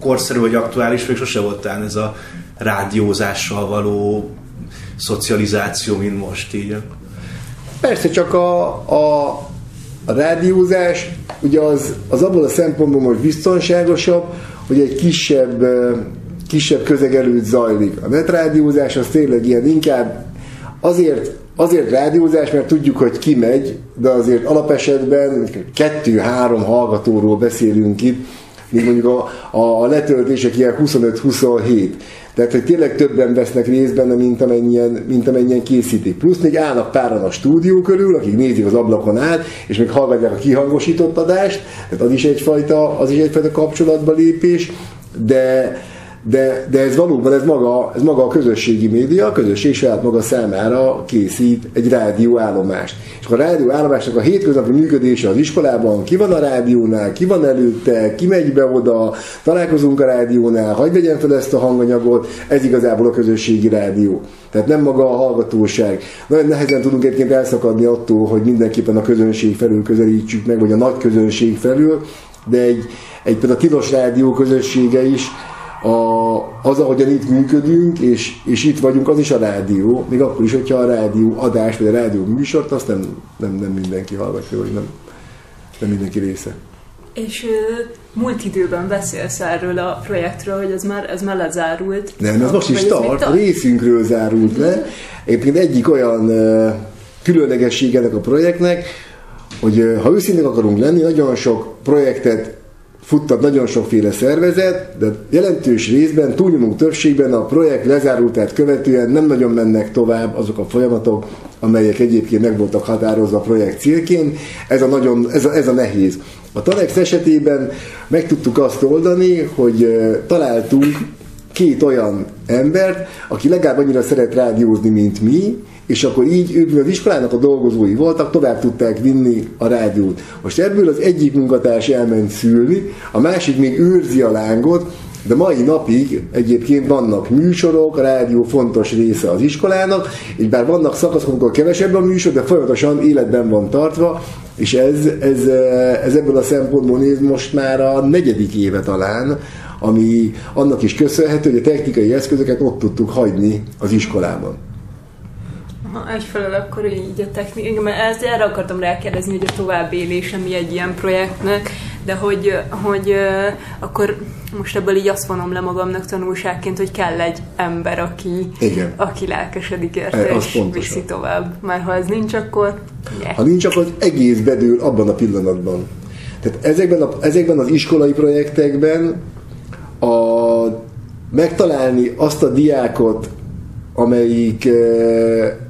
korszerű vagy aktuális, még sose volt talán ez a rádiózással való szocializáció, mint most így. Persze, csak a, a, rádiózás ugye az, az abból a szempontból most biztonságosabb, hogy egy kisebb, kisebb közeg előtt zajlik. A netrádiózás az tényleg ilyen inkább azért, azért rádiózás, mert tudjuk, hogy ki megy, de azért alapesetben kettő-három hallgatóról beszélünk itt, míg mondjuk a, a letöltések ilyen 25-27. Tehát, hogy tényleg többen vesznek részt benne, mint amennyien, mint amennyien készítik. Plusz még állnak páran a stúdió körül, akik nézik az ablakon át, és még hallgatják a kihangosított adást, tehát az is egyfajta, az is egyfajta kapcsolatba lépés, de, de, de ez valóban ez maga, ez maga a közösségi média, a közösség saját maga számára készít egy rádióállomást. És a rádióállomásnak a hétköznapi működése az iskolában, ki van a rádiónál, ki van előtte, ki megy be oda, találkozunk a rádiónál, hagyd vegyen fel ezt a hanganyagot, ez igazából a közösségi rádió. Tehát nem maga a hallgatóság. Nagyon nehezen tudunk egyébként elszakadni attól, hogy mindenképpen a közönség felül közelítsük meg, vagy a nagy közönség felül, de egy, egy például a Tilos Rádió közössége is, a, az, ahogyan itt működünk, és, és itt vagyunk, az is a rádió, még akkor is, hogyha a rádió adás, vagy a rádió műsort, azt nem, nem, nem mindenki hallgatja, vagy nem, nem mindenki része. És múlt időben beszélsz erről a projektről, hogy ez már, ez már lezárult. Nem, ez most is tart, tart? részünkről zárult le. Egyébként egyik olyan ö, különlegesség ennek a projektnek, hogy ha őszintén akarunk lenni, nagyon sok projektet futtat nagyon sokféle szervezet, de jelentős részben, túlnyomó többségben a projekt lezárultát követően nem nagyon mennek tovább azok a folyamatok, amelyek egyébként meg voltak határozva a projekt célként. Ez a, nagyon, ez a, ez a nehéz. A Tanex esetében meg tudtuk azt oldani, hogy találtunk két olyan embert, aki legalább annyira szeret rádiózni, mint mi, és akkor így ők az iskolának a dolgozói voltak, tovább tudták vinni a rádiót. Most ebből az egyik munkatárs elment szülni, a másik még őrzi a lángot, de mai napig egyébként vannak műsorok, a rádió fontos része az iskolának, és bár vannak szakaszok, amikor kevesebb a műsor, de folyamatosan életben van tartva, és ez, ez, ez ebből a szempontból néz most már a negyedik éve talán, ami annak is köszönhető, hogy a technikai eszközöket ott tudtuk hagyni az iskolában. Ha egyfelől akkor így a technika, mert ezt erre akartam rákérdezni, hogy a továbbélése mi egy ilyen projektnek, de hogy, hogy akkor most ebből így azt vonom le magamnak tanulságként, hogy kell egy ember, aki, Igen. aki lelkesedik érte, E, és pontosan. viszi tovább. Mert ha ez nincs, akkor... Yeah. Ha nincs, akkor az egész bedől abban a pillanatban. Tehát ezekben, a, ezekben az iskolai projektekben a, megtalálni azt a diákot, amelyik e,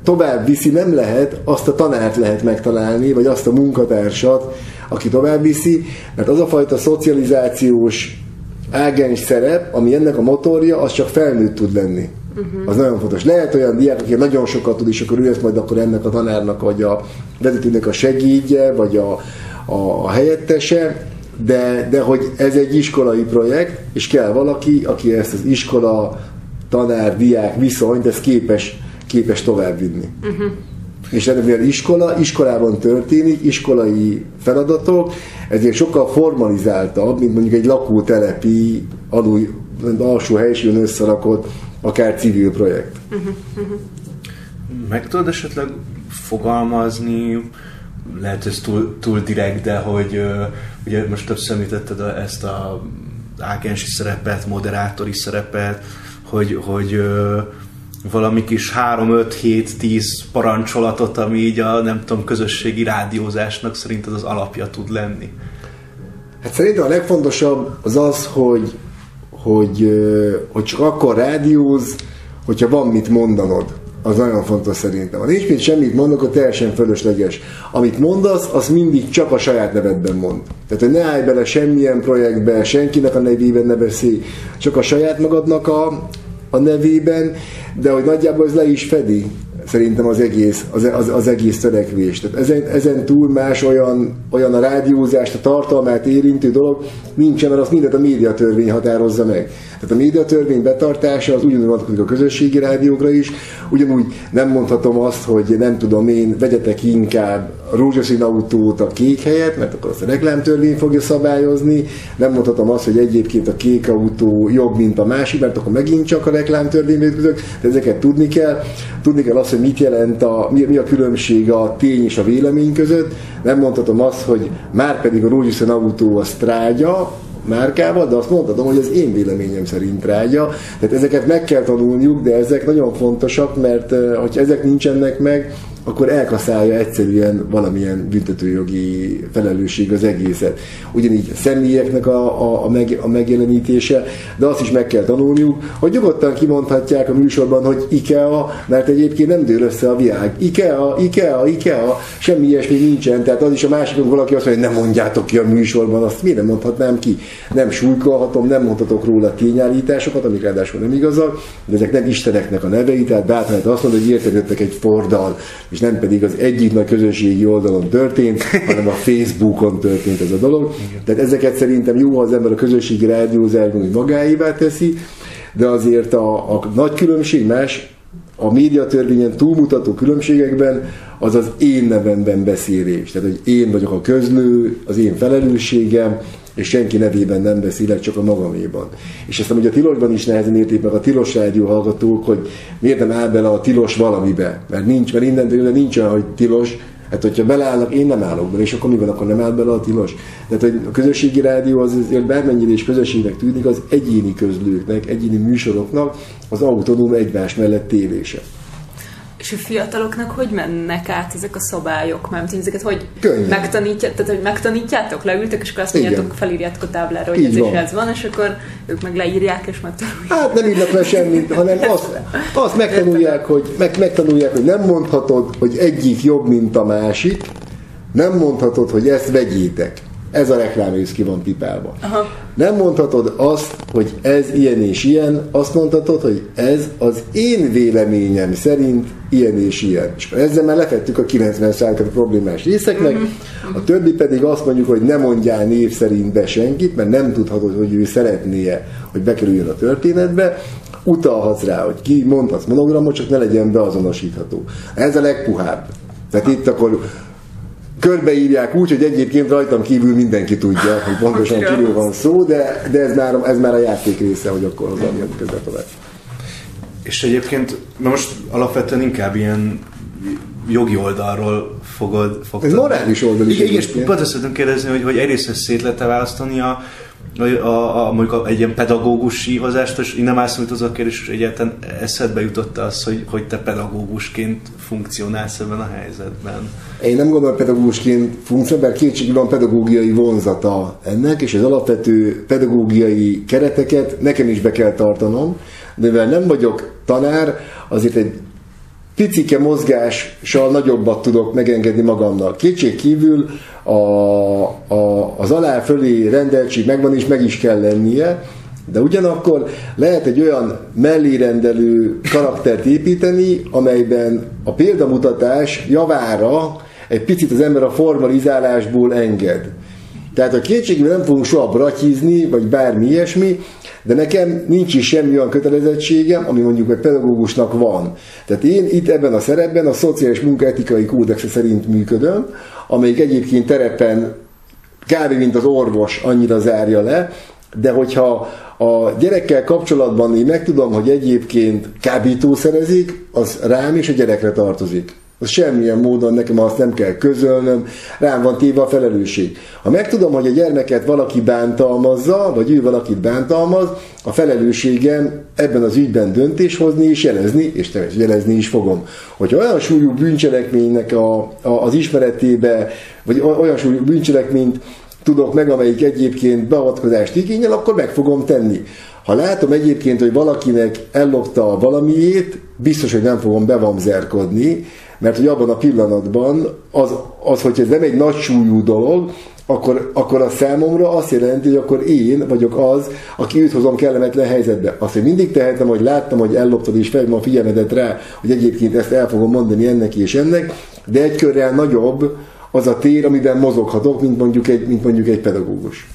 tovább viszi, nem lehet, azt a tanárt lehet megtalálni, vagy azt a munkatársat, aki tovább viszi, mert az a fajta szocializációs ágens szerep, ami ennek a motorja, az csak felnőtt tud lenni. Uh-huh. Az nagyon fontos. Lehet olyan diák, aki nagyon sokat tud, és akkor ő lesz majd akkor ennek a tanárnak, vagy a vezetőnek a segédje, vagy a, a, a helyettese, de, de hogy ez egy iskolai projekt, és kell valaki, aki ezt az iskola, tanár, diák viszonyt, ez képes, képes továbbvinni. Uh-huh. És mivel iskola, iskolában történik, iskolai feladatok, ezért sokkal formalizáltabb, mint mondjuk egy lakótelepi, alul, alsó helységön összerakott, akár civil projekt. Meg tudod esetleg fogalmazni, lehet ez túl, túl direkt, de hogy ugye most többször említetted ezt a ágensi szerepet, moderátori szerepet, hogy, hogy valami kis 3-5-7-10 parancsolatot, ami így a nem tudom, közösségi rádiózásnak szerinted az alapja tud lenni. Hát szerintem a legfontosabb az az, hogy, hogy, hogy csak akkor rádióz, hogyha van mit mondanod. Az nagyon fontos szerintem. Ha nincs mit semmit mondok, akkor teljesen fölösleges. Amit mondasz, az mindig csak a saját nevedben mond. Tehát, hogy ne állj bele semmilyen projektbe, senkinek a nevében ne beszélj, csak a saját magadnak a, a nevében, de hogy nagyjából ez le is fedi szerintem az egész, az, az, az egész törekvés. Tehát ezen, ezen túl más olyan, olyan a rádiózást, a tartalmát érintő dolog nincsen, mert azt mindent a médiatörvény határozza meg. Tehát a médiatörvény betartása az ugyanúgy vonatkozik a közösségi rádiókra is, ugyanúgy nem mondhatom azt, hogy nem tudom én, vegyetek inkább rózsaszín autót a kék helyett, mert akkor azt a reklámtörvény fogja szabályozni, nem mondhatom azt, hogy egyébként a kék autó jobb, mint a másik, mert akkor megint csak a reklámtörvény ütközök, de ezeket tudni kell. Tudni kell azt, hogy mit jelent a, mi, mi a különbség a tény és a vélemény között. Nem mondhatom azt, hogy már pedig a rózsaszín autó az trágya, márkával, de azt mondhatom, hogy az én véleményem szerint trágya. Tehát ezeket meg kell tanulniuk, de ezek nagyon fontosak, mert eh, hogyha ezek nincsenek meg, akkor elkaszálja egyszerűen valamilyen büntetőjogi felelősség az egészet. Ugyanígy a személyeknek a, a, a, meg, a megjelenítése, de azt is meg kell tanulniuk, hogy nyugodtan kimondhatják a műsorban, hogy IKEA, mert egyébként nem dől össze a világ. IKEA, IKEA, IKEA, semmi ilyesmi nincsen, tehát az is a másik, valaki azt mondja, hogy nem mondjátok ki a műsorban, azt miért nem mondhatnám ki? Nem súlykolhatom, nem mondhatok róla tényállításokat, amik ráadásul nem igazak, de ezek nem isteneknek a nevei, tehát bátran azt mondani, hogy értegettek egy Fordal, és nem pedig az egyik nagy közösségi oldalon történt, hanem a Facebookon történt ez a dolog. Igen. Tehát ezeket szerintem jó, az ember a közösségi rádiózásban úgy magáévá teszi, de azért a, a nagy különbség más, a médiatörvényen túlmutató különbségekben az az én nevemben beszélés. Tehát, hogy én vagyok a közlő, az én felelősségem, és senki nevében nem beszélek, csak a magaméban. És ezt amúgy a tilosban is nehezen érték meg a tilos rádió hallgatók, hogy miért nem áll bele a tilos valamibe. Mert nincs, mert innentől nincs olyan, hogy tilos, Hát, hogyha beleállnak, én nem állok bele, és akkor mi van, akkor nem áll bele a tilos. Tehát, hogy a közösségi rádió az azért bármennyire is közösségnek tűnik, az egyéni közlőknek, egyéni műsoroknak az autonóm egymás mellett élése. És a fiataloknak hogy mennek át ezek a szabályok? Mert ezeket hogy Könnyen. megtanítjátok, tehát hogy megtanítjátok, leültek, és akkor azt Igen. mondjátok, felírjátok a táblára, hogy Így ez van. és ez van, és akkor ők meg leírják, és megtanulják. Hát nem írnak le semmit, hanem azt, azt megtanulják, hogy, meg, megtanulják, hogy nem mondhatod, hogy egyik jobb, mint a másik, nem mondhatod, hogy ezt vegyétek. Ez a reklámrész ki van pipálva. Aha. Nem mondhatod azt, hogy ez ilyen és ilyen, azt mondhatod, hogy ez az én véleményem szerint ilyen és ilyen. És ezzel már lefettük a 90%-at a problémás részeknek, uh-huh. a többi pedig azt mondjuk, hogy ne mondjál név szerint be senkit, mert nem tudhatod, hogy ő szeretnie, hogy bekerüljön a történetbe, utalhatsz rá, hogy ki mondhatsz monogramot, csak ne legyen beazonosítható. Ez a legpuhább. Tehát itt akkor körbeírják úgy, hogy egyébként rajtam kívül mindenki tudja, hogy pontosan kiről van szó, de, de ez, már, ez már a játék része, hogy akkor hozzám közben tovább. És egyébként most alapvetően inkább ilyen jogi oldalról fogod... fogtad. Ez morális oldal is. Igen, és pont ezt szeretném kérdezni, hogy, hogy egyrészt ezt szét lehet választani a, a, a, a, mondjuk egy ilyen pedagógusi hozást, és innen már szólt az a kérdés, hogy egyáltalán eszedbe jutott az, hogy, hogy te pedagógusként funkcionálsz ebben a helyzetben. Én nem gondolom, pedagógusként funkcionál, mert kétségű van pedagógiai vonzata ennek, és az alapvető pedagógiai kereteket nekem is be kell tartanom, de mivel nem vagyok tanár, azért egy picike mozgással nagyobbat tudok megengedni magamnak. Kétség kívül a, a, az alá fölé rendeltség megvan, és meg is kell lennie, de ugyanakkor lehet egy olyan mellérendelő karaktert építeni, amelyben a példamutatás javára egy picit az ember a formalizálásból enged. Tehát a kétségben nem fogunk soha bratyizni, vagy bármi ilyesmi, de nekem nincs is semmi olyan kötelezettségem, ami mondjuk egy pedagógusnak van. Tehát én itt ebben a szerepben a szociális munkaetikai kódexe szerint működöm, amelyik egyébként terepen kb. mint az orvos annyira zárja le, de hogyha a gyerekkel kapcsolatban én megtudom, hogy egyébként kábítószerezik, az rám és a gyerekre tartozik. Az semmilyen módon nekem azt nem kell közölnöm, rám van téve a felelősség. Ha megtudom, hogy a gyermeket valaki bántalmazza, vagy ő valakit bántalmaz, a felelősségem ebben az ügyben döntés hozni és jelezni, és természetesen jelezni is fogom. Hogyha olyan súlyú bűncselekménynek a, a, az ismeretébe, vagy olyan súlyú bűncselekményt tudok meg, amelyik egyébként beavatkozást igényel, akkor meg fogom tenni. Ha látom egyébként, hogy valakinek ellopta valamiét, biztos, hogy nem fogom bevamzerkodni, mert hogy abban a pillanatban az, az hogy ez nem egy nagy súlyú dolog, akkor, akkor a számomra azt jelenti, hogy akkor én vagyok az, aki őt hozom kellemetlen helyzetbe. Azt, hogy mindig tehetem, hogy láttam, hogy elloptad és felhívom a figyelmedet rá, hogy egyébként ezt el fogom mondani ennek és ennek, de egy körrel nagyobb az a tér, amiben mozoghatok, mint mondjuk egy, mint mondjuk egy pedagógus.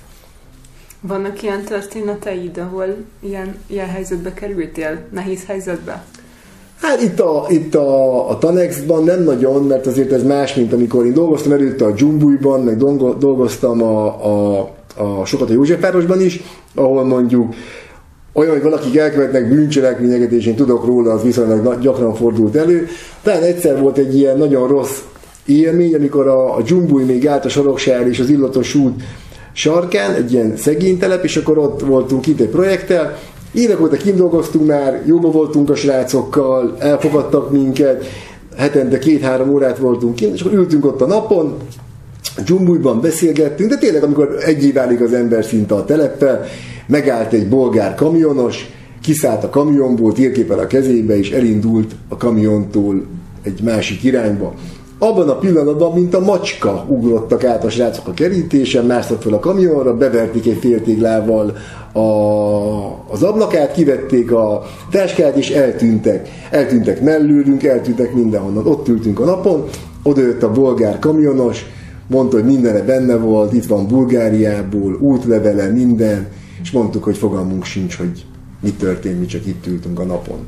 Vannak ilyen történeteid, ahol ilyen, ilyen helyzetbe kerültél? Nehéz helyzetbe? Hát itt a, itt a, a Tanexban nem nagyon, mert azért ez más, mint amikor én dolgoztam előtte a Dzsumbújban, meg dolgoztam a, a, a sokat a Józsefvárosban is, ahol mondjuk olyan, hogy valakik elkövetnek bűncselekményeket, és én tudok róla, az viszonylag gyakran fordult elő. Talán egyszer volt egy ilyen nagyon rossz élmény, amikor a, a Dzsumbúj még állt a Soroksár és az Illatos út sarkán, egy ilyen szegény telep, és akkor ott voltunk itt egy projekttel, Évek óta kint dolgoztunk már, jóban voltunk a srácokkal, elfogadtak minket, hetente két-három órát voltunk kint, és akkor ültünk ott a napon, dzsumbújban beszélgettünk, de tényleg amikor egy válik az ember szinte a teleppel, megállt egy bolgár kamionos, kiszállt a kamionból, térképpel a kezébe, és elindult a kamiontól egy másik irányba. Abban a pillanatban, mint a macska ugrottak át a srácok a kerítésen, másztak fel a kamionra, beverték egy féltéglával a, az ablakát, kivették a táskát, és eltűntek. Eltűntek mellőlünk, eltűntek mindenhonnan. Ott ültünk a napon, oda jött a bolgár kamionos, mondta, hogy mindene benne volt, itt van Bulgáriából, útlevele, minden, és mondtuk, hogy fogalmunk sincs, hogy mi történt, mi csak itt ültünk a napon.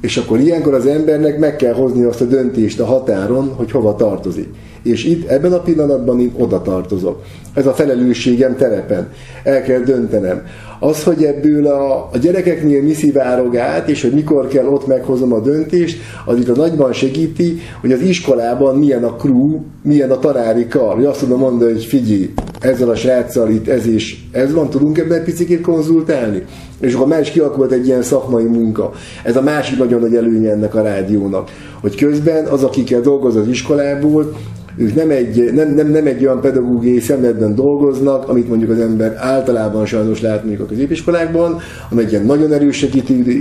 És akkor ilyenkor az embernek meg kell hozni azt a döntést a határon, hogy hova tartozik. És itt ebben a pillanatban én oda tartozok. Ez a felelősségem terepen. El kell döntenem. Az, hogy ebből a, a gyerekeknél mi szivárog át, és hogy mikor kell ott meghozom a döntést, az itt a nagyban segíti, hogy az iskolában milyen a crew, milyen a tanári kar. Hogy azt tudom mondani, hogy figyelj, ezzel a sráccal itt ez is, ez van, tudunk ebben picit konzultálni? És akkor már is kialakult egy ilyen szakmai munka. Ez a másik nagyon nagy előnye ennek a rádiónak. Hogy közben az, akikkel dolgoz az iskolából, ők nem egy, nem, nem, nem egy olyan pedagógiai szemletben dolgoznak, amit mondjuk az ember általában sajnos lát mondjuk a középiskolákban, hanem egy ilyen nagyon erős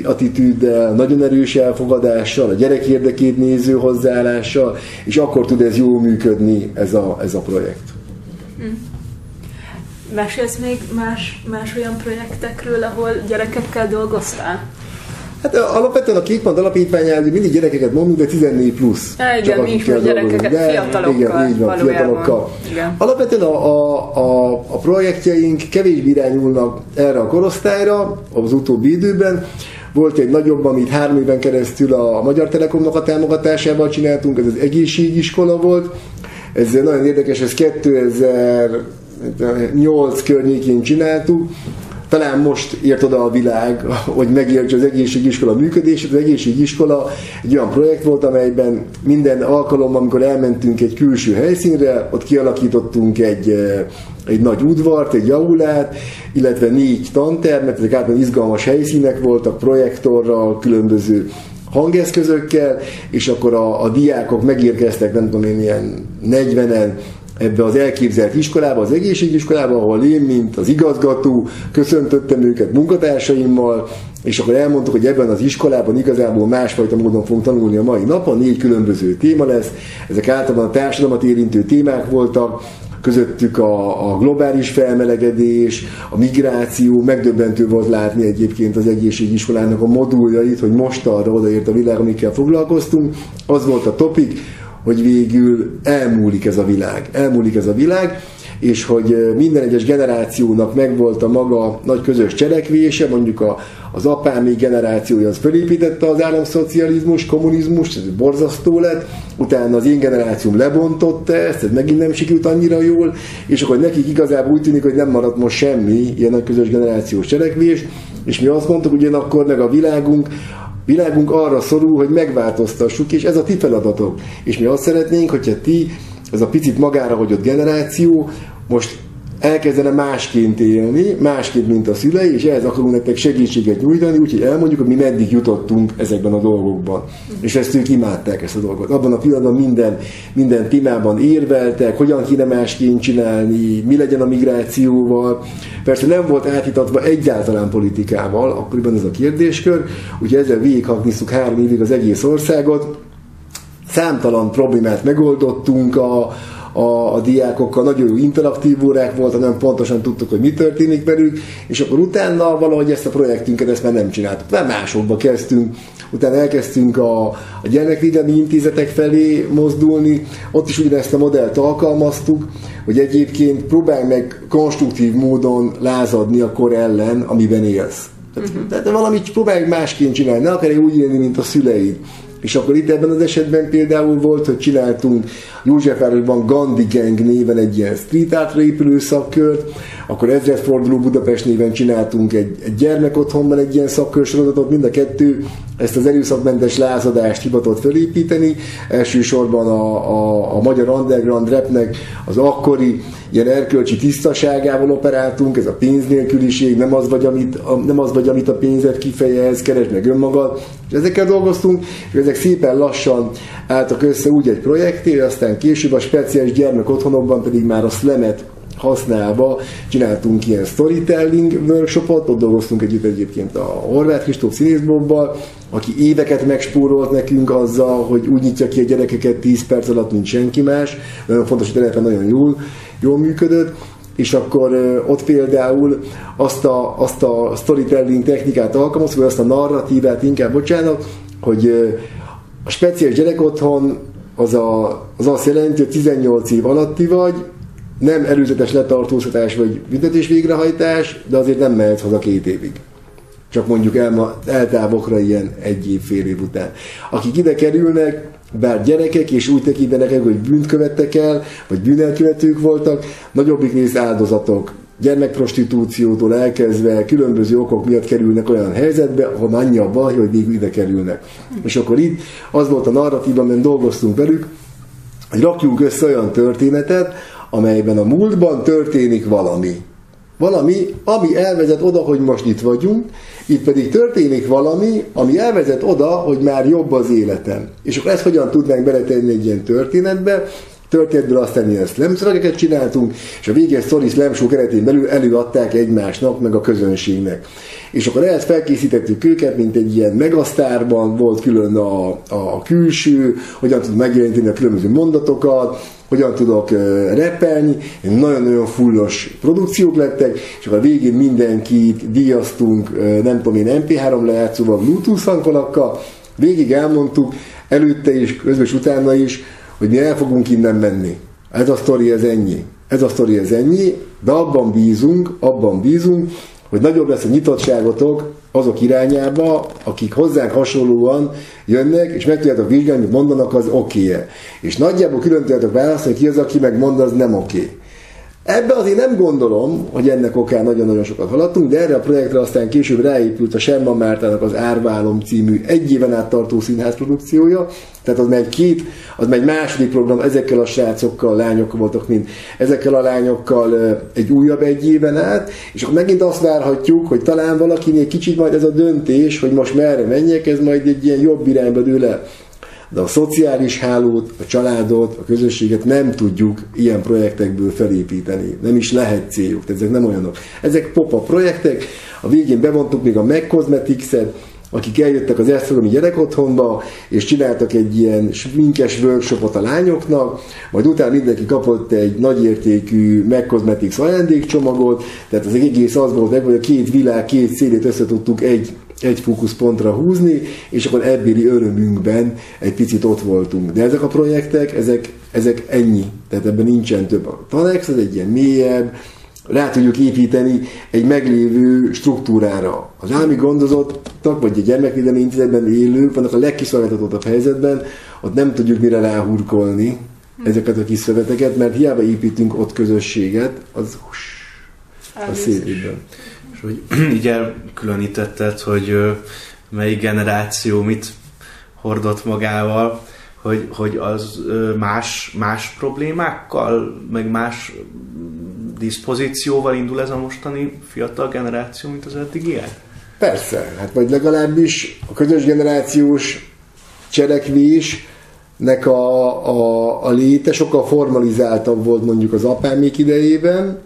attitűddel, nagyon erős elfogadással, a gyerek érdekét néző hozzáállással, és akkor tud ez jól működni ez a, ez a projekt. Hm. Mesélsz még más, más olyan projektekről, ahol gyerekekkel dolgoztál? Hát alapvetően a Kékpont alapítványán mindig gyerekeket mondunk, de 14 plusz. Igen, csak mi is gyerekeket, de, fiatalokkal. Igen, így van, fiatalokkal. Igen. Alapvetően a, a, a, a projektjeink kevésbé irányulnak erre a korosztályra az utóbbi időben. Volt egy nagyobb, amit három éven keresztül a Magyar Telekomnak a támogatásával csináltunk, ez az egészségiskola volt. Ez nagyon érdekes, ez 2008 környékén csináltuk talán most ért oda a világ, hogy megértse az egészségiskola működését. Az egészségiskola egy olyan projekt volt, amelyben minden alkalommal, amikor elmentünk egy külső helyszínre, ott kialakítottunk egy, eh, egy nagy udvart, egy jaulát, illetve négy tantermet, ezek általában izgalmas helyszínek voltak, projektorral, különböző hangeszközökkel, és akkor a, a diákok megérkeztek, nem tudom én, ilyen 40-en ebbe az elképzelt iskolába, az egészségiskolába, ahol én, mint az igazgató, köszöntöttem őket munkatársaimmal, és akkor elmondtuk, hogy ebben az iskolában igazából másfajta módon fogunk tanulni a mai napon, négy különböző téma lesz, ezek általában a társadalmat érintő témák voltak, közöttük a, a globális felmelegedés, a migráció, megdöbbentő volt látni egyébként az egészségiskolának a moduljait, hogy most arra odaért a világ, amikkel foglalkoztunk. Az volt a topik, hogy végül elmúlik ez a világ. Elmúlik ez a világ, és hogy minden egyes generációnak megvolt a maga nagy közös cselekvése, mondjuk a, az apámi generációja az felépítette az államszocializmus, kommunizmus, ez borzasztó lett, utána az én generációm lebontotta ezt, ez megint nem sikerült annyira jól, és akkor nekik igazából úgy tűnik, hogy nem maradt most semmi ilyen nagy közös generációs cselekvés, és mi azt mondtuk, ugyanakkor meg a világunk világunk arra szorul, hogy megváltoztassuk, és ez a ti feladatok. És mi azt szeretnénk, hogyha ti, ez a picit magára hagyott generáció, most elkezdene másként élni, másként, mint a szülei, és ehhez akarunk nektek segítséget nyújtani, úgyhogy elmondjuk, hogy mi meddig jutottunk ezekben a dolgokban. És ezt ők imádták ezt a dolgot. Abban a pillanatban minden, minden témában érveltek, hogyan kéne másként csinálni, mi legyen a migrációval. Persze nem volt áthitatva egyáltalán politikával, akkoriban ez a kérdéskör, úgyhogy ezzel végighagnisztuk három évig az egész országot, számtalan problémát megoldottunk, a, a, a diákokkal, nagyon jó interaktív órák voltak, nagyon pontosan tudtuk, hogy mi történik velük, és akkor utána valahogy ezt a projektünket ezt már nem csináltuk. Már másokba kezdtünk, utána elkezdtünk a, a gyermekvédelmi intézetek felé mozdulni, ott is ugyanezt a modellt alkalmaztuk, hogy egyébként próbálj meg konstruktív módon lázadni a kor ellen, amiben élsz. Tehát, uh-huh. tehát valamit próbálj másként csinálni, ne akarj úgy élni, mint a szüleid. És akkor itt ebben az esetben például volt, hogy csináltunk Józsefvárosban Gandhi Gang néven egy ilyen street artra épülő szakkört, akkor ezredforduló Budapest néven csináltunk egy, egy gyermekotthonban egy ilyen szakkősorozatot, mind a kettő ezt az erőszakmentes lázadást hivatott felépíteni, elsősorban a, a, a magyar underground rapnek az akkori ilyen erkölcsi tisztaságával operáltunk, ez a pénznélküliség, nem az vagy, amit, a, nem az vagy, amit a pénzet kifejez, keresd meg önmagad, és ezekkel dolgoztunk, és ezek szépen lassan álltak össze úgy egy projekté, aztán később a speciális gyermek otthonokban pedig már a szlemet használva csináltunk ilyen storytelling workshopot, ott dolgoztunk együtt egyébként a Horváth Kristóf színészbobbal, aki éveket megspórolt nekünk azzal, hogy úgy nyitja ki a gyerekeket 10 perc alatt, mint senki más. Nagyon fontos, hogy telepen nagyon jól, jól működött és akkor ott például azt a, azt a storytelling technikát alkalmaz, vagy azt a narratívát inkább, bocsánat, hogy a speciális gyerek otthon az, a, az azt jelenti, hogy 18 év alatti vagy, nem előzetes letartóztatás vagy büntetés végrehajtás, de azért nem mehetsz haza két évig. Csak mondjuk el, eltávokra ilyen egy év, fél év után. Akik ide kerülnek, bár gyerekek, és úgy tekintenek el, hogy bűnt követtek el, vagy bűnelkövetők voltak, nagyobbik rész áldozatok, gyermekprostitúciótól elkezdve különböző okok miatt kerülnek olyan helyzetbe, ahol annyi a baj, hogy még ide kerülnek. És akkor itt az volt a narratív, amiben dolgoztunk velük, hogy rakjunk össze olyan történetet, amelyben a múltban történik valami. Valami, ami elvezet oda, hogy most itt vagyunk, itt pedig történik valami, ami elvezet oda, hogy már jobb az életem. És akkor ezt hogyan tudnánk beletenni egy ilyen történetbe, történetből aztán ilyen slam csináltunk, és a végén story slam show keretén belül előadták egymásnak, meg a közönségnek. És akkor ehhez felkészítettük őket, mint egy ilyen megasztárban, volt külön a, a külső, hogyan tud megjeleníteni a különböző mondatokat, hogyan tudok repelni, nagyon-nagyon fullos produkciók lettek, és akkor a végén mindenkit díjaztunk, nem tudom én, MP3 lejátszóval, Bluetooth hangfalakkal, végig elmondtuk, előtte is, közben utána is, hogy mi el fogunk innen menni. Ez a sztori, ez ennyi. Ez a sztori, ez ennyi, de abban bízunk, abban bízunk, hogy nagyobb lesz a nyitottságotok azok irányába, akik hozzánk hasonlóan jönnek, és meg tudjátok vizsgálni, hogy mondanak, az oké -e. És nagyjából külön tudjátok választani, ki az, aki meg mond, az nem oké. Ebbe azért nem gondolom, hogy ennek okán nagyon-nagyon sokat haladtunk, de erre a projektre aztán később ráépült a Semman Mártának az Árválom című egy éven át tartó színházprodukciója, tehát az megy két, az megy második program, ezekkel a srácokkal, lányokkal voltak mind, ezekkel a lányokkal egy újabb egy éven át, és akkor megint azt várhatjuk, hogy talán valakinél kicsit majd ez a döntés, hogy most merre menjek, ez majd egy ilyen jobb irányba dől el de a szociális hálót, a családot, a közösséget nem tudjuk ilyen projektekből felépíteni. Nem is lehet céljuk, tehát ezek nem olyanok. Ezek popa projektek, a végén bevontuk még a Meg Cosmetics-et, akik eljöttek az Esztergomi gyerekotthonba, és csináltak egy ilyen sminkes workshopot a lányoknak, majd utána mindenki kapott egy nagyértékű Meg Cosmetics ajándékcsomagot, tehát az egész az volt meg, hogy a két világ, két szélét össze tudtuk egy egy fókuszpontra húzni, és akkor ebbéli örömünkben egy picit ott voltunk. De ezek a projektek, ezek, ezek ennyi. Tehát ebben nincsen több. A Tanex ez egy ilyen mélyebb, rá tudjuk építeni egy meglévő struktúrára. Az állami gondozottak, vagy a gyermekvédelmi intézetben élők vannak a legkiszolgáltatottabb helyzetben, ott nem tudjuk mire ráhurkolni ezeket a kis szöveteket, mert hiába építünk ott közösséget, az a szélében. És hogy így elkülönítetted, hogy melyik generáció mit hordott magával, hogy, hogy az más, más problémákkal, meg más diszpozícióval indul ez a mostani fiatal generáció, mint az eddigiek? Persze, hát vagy legalábbis a közös generációs cselekvésnek a, a, a léte sokkal formalizáltabb volt mondjuk az apámék idejében,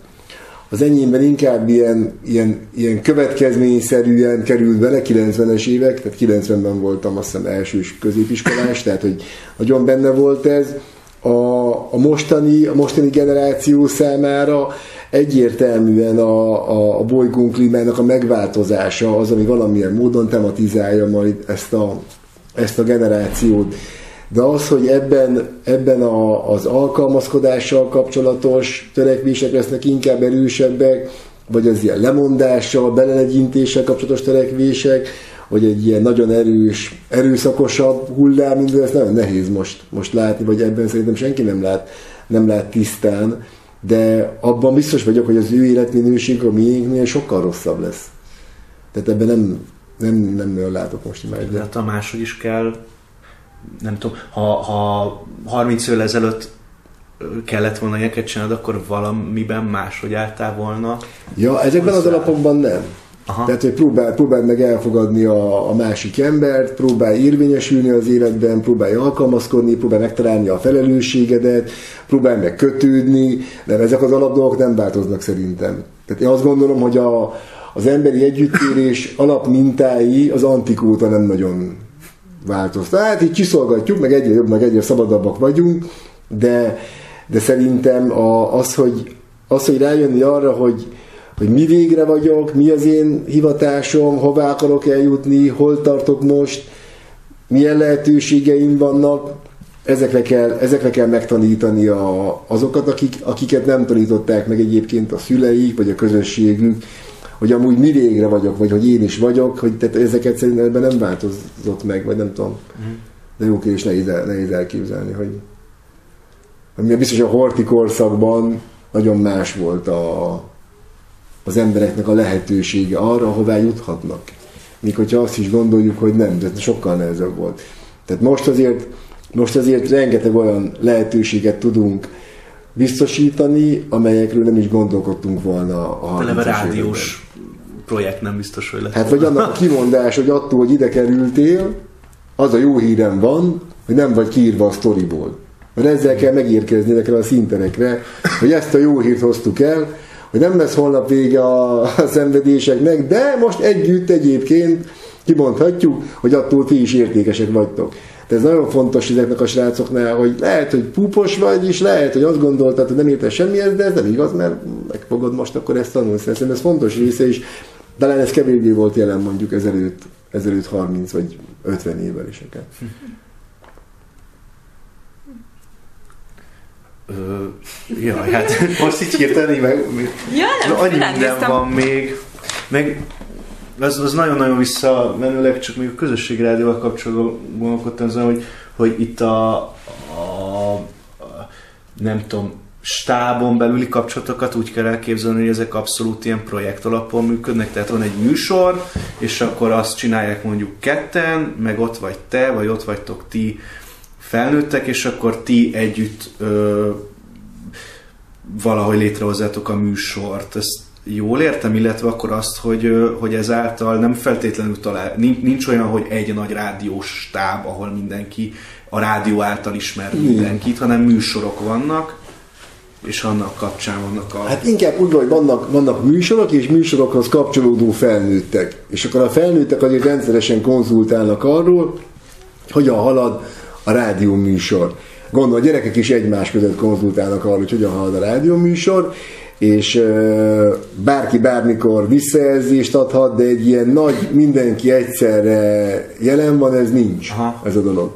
az enyémben inkább ilyen, ilyen, ilyen következményszerűen került bele 90-es évek, tehát 90-ben voltam azt hiszem elsős középiskolás, tehát hogy nagyon benne volt ez. A, a, mostani, a mostani generáció számára egyértelműen a, a, a bolygón klímának a megváltozása az, ami valamilyen módon tematizálja majd ezt a, ezt a generációt de az, hogy ebben, ebben a, az alkalmazkodással kapcsolatos törekvések lesznek inkább erősebbek, vagy az ilyen lemondással, belelegyintéssel kapcsolatos törekvések, vagy egy ilyen nagyon erős, erőszakosabb hullám, mint ez nagyon nehéz most, most látni, vagy ebben szerintem senki nem lát, nem lát tisztán, de abban biztos vagyok, hogy az ő életminőség a miénknél sokkal rosszabb lesz. Tehát ebben nem, nem, nem látok most már. De a máshogy is kell nem tudom, ha, ha 30 évvel ezelőtt kellett volna ilyeneket csinálni, akkor valamiben máshogy álltál volna? Ja, ezekben az alapokban nem. Aha. Tehát, hogy próbál, próbál meg elfogadni a, a másik embert, próbál érvényesülni az életben, próbálj alkalmazkodni, próbál megtalálni a felelősségedet, próbál meg kötődni, de ezek az alapdolgok nem változnak szerintem. Tehát én azt gondolom, hogy a, az emberi együttérés alapmintái az antikóta nem nagyon változtat. Hát így csiszolgatjuk, meg egyre jobb, meg egyre szabadabbak vagyunk, de, de szerintem a, az, hogy, az, hogy rájönni arra, hogy, hogy mi végre vagyok, mi az én hivatásom, hová akarok eljutni, hol tartok most, milyen lehetőségeim vannak, ezekre kell, ezekre kell megtanítani a, azokat, akik, akiket nem tanították meg egyébként a szüleik, vagy a közösségük, hogy amúgy mi végre vagyok, vagy hogy én is vagyok, hogy tehát ezeket szerintem ebben nem változott meg, vagy nem tudom. Uh-huh. De jó kérdés, nehéz, el, nehéz elképzelni, hogy ami biztos a horti korszakban nagyon más volt a, az embereknek a lehetősége arra, hová juthatnak. Míg hogyha azt is gondoljuk, hogy nem, de sokkal nehezebb volt. Tehát most azért, most azért rengeteg olyan lehetőséget tudunk biztosítani, amelyekről nem is gondolkodtunk volna a Eleve rádiós projekt nem biztos, hogy lesz. Hát vagy annak a kimondás, hogy attól, hogy ide kerültél, az a jó hírem van, hogy nem vagy kiírva a sztoriból. Mert ezzel kell megérkezni ezekre a szinterekre, hogy ezt a jó hírt hoztuk el, hogy nem lesz holnap vége a, a szenvedéseknek, de most együtt egyébként kimondhatjuk, hogy attól ti is értékesek vagytok. De ez nagyon fontos ezeknek a srácoknál, hogy lehet, hogy púpos vagy, és lehet, hogy azt gondoltad, hogy nem értesz semmihez, de ez nem igaz, mert megfogod most akkor ezt tanulni. Szerintem ez fontos része, és talán ez kevésbé volt jelen mondjuk ezelőtt, ezelőtt 30 vagy 50 évvel is akár. Ö, jaj, hát most így hirtelen, meg, Ja, nem, annyi minden van még. Meg az, az nagyon-nagyon visszamenőleg, csak még a közösségi rádióval kapcsolatban gondolkodtam azon, hogy, hogy itt a, a, a nem tudom, stábon belüli kapcsolatokat úgy kell elképzelni, hogy ezek abszolút ilyen projekt alapon működnek, tehát van egy műsor, és akkor azt csinálják mondjuk ketten, meg ott vagy te, vagy ott vagytok ti felnőttek, és akkor ti együtt ö, valahogy létrehozzátok a műsort. Ezt jól értem, illetve akkor azt, hogy, hogy ezáltal nem feltétlenül talál, nincs, nincs olyan, hogy egy nagy rádiós stáb, ahol mindenki a rádió által ismer mindenkit, hanem műsorok vannak, és annak kapcsán vannak a... Hát inkább úgy van, hogy vannak, vannak műsorok, és műsorokhoz kapcsolódó felnőttek. És akkor a felnőttek azért rendszeresen konzultálnak arról, hogyan halad a rádió műsor. Gondolom, a gyerekek is egymás között konzultálnak arról, hogy hogyan halad a rádió műsor, és ö, bárki bármikor visszajelzést adhat, de egy ilyen nagy mindenki egyszerre jelen van, ez nincs, Aha. ez a dolog.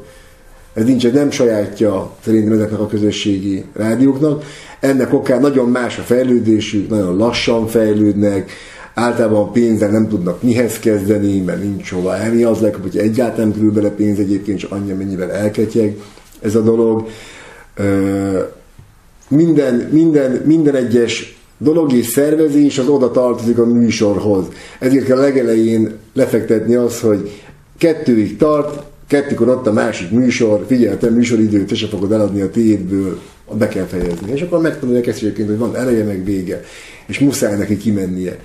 Ez nincs, ez nem sajátja szerintem ezeknek a közösségi rádióknak. Ennek okán nagyon más a fejlődésük, nagyon lassan fejlődnek, általában pénzzel nem tudnak mihez kezdeni, mert nincs hova elni, az legjobb, hogy egyáltalán nem kerül bele pénz egyébként, csak annyi, mennyivel elketyeg ez a dolog. Minden, minden, minden egyes dolog és szervezés az oda tartozik a műsorhoz. Ezért kell a legelején lefektetni az, hogy kettőig tart, kettőkor ott a másik műsor, figyelj, te műsoridőt, te se fogod eladni a tiédből, be kell fejezni. És akkor megtanulják ezt egyébként, hogy van eleje meg vége, és muszáj neki kimennie.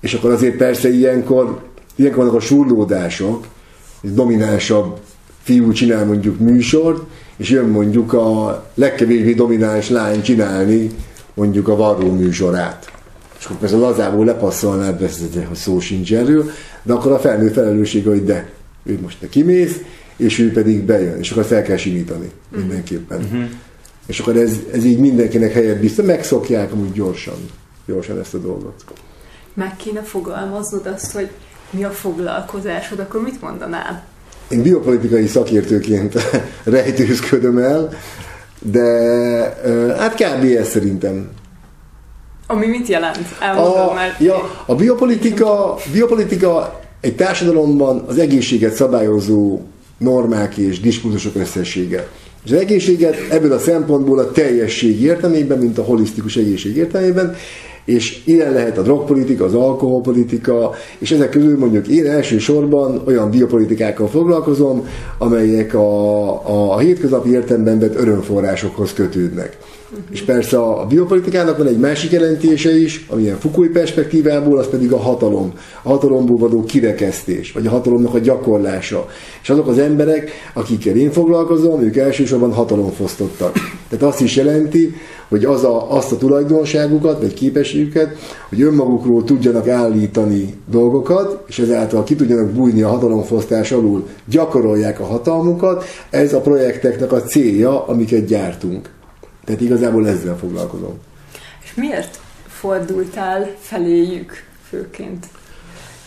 És akkor azért persze ilyenkor, ilyenkor vannak a surlódások, egy dominánsabb fiú csinál mondjuk műsort, és jön mondjuk a legkevésbé domináns lány csinálni mondjuk a varró műsorát. És akkor persze lazából lepasszolnád, persze, hogy szó sincs erről, de akkor a felnő felelőssége, hogy de, ő most te kimész, és ő pedig bejön, és akkor fel kell simítani mindenképpen. Uh-huh. És akkor ez, ez így mindenkinek helyet biztos, megszokják amúgy gyorsan, gyorsan ezt a dolgot. Meg kéne fogalmaznod azt, hogy mi a foglalkozásod, akkor mit mondanál? Én biopolitikai szakértőként rejtőzködöm el, de hát kb. ez szerintem. Ami mit jelent? Elmondom, A, mert... ja, a biopolitika, biopolitika egy társadalomban az egészséget szabályozó normák és diskurzusok összessége. És az egészséget ebből a szempontból a teljesség értelmében, mint a holisztikus egészség értelmében, és ilyen lehet a drogpolitika, az alkoholpolitika, és ezek közül mondjuk én elsősorban olyan biopolitikákkal foglalkozom, amelyek a, a, a hétköznapi értelemben vett örömforrásokhoz kötődnek. És persze a biopolitikának van egy másik jelentése is, amilyen Fukui perspektívából, az pedig a hatalom. A hatalomból való kirekesztés, vagy a hatalomnak a gyakorlása. És azok az emberek, akikkel én foglalkozom, ők elsősorban hatalomfosztottak. Tehát azt is jelenti, hogy az a, azt a tulajdonságukat, vagy képességüket, hogy önmagukról tudjanak állítani dolgokat, és ezáltal ki tudjanak bújni a hatalomfosztás alul, gyakorolják a hatalmukat, ez a projekteknek a célja, amiket gyártunk. Tehát igazából ezzel foglalkozom. És miért fordultál feléjük főként?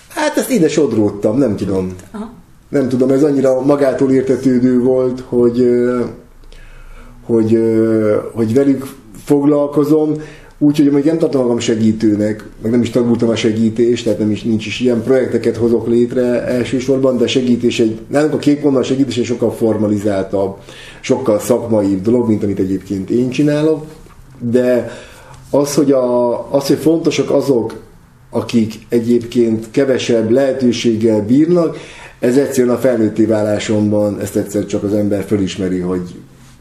Hát ezt ide sodródtam, nem tudom. Aha. Nem tudom, ez annyira magától értetődő volt, hogy, hogy, hogy velük foglalkozom, úgyhogy még nem tartom magam segítőnek, meg nem is tanultam a segítést, tehát nem is, nincs is ilyen projekteket hozok létre elsősorban, de a segítés egy, nálunk a kék vonal segítés egy sokkal formalizáltabb, sokkal szakmaibb dolog, mint amit egyébként én csinálok, de az, hogy, a, az, hogy fontosak azok, akik egyébként kevesebb lehetőséggel bírnak, ez egyszerűen a felnőtté válásomban, ezt egyszer csak az ember fölismeri, hogy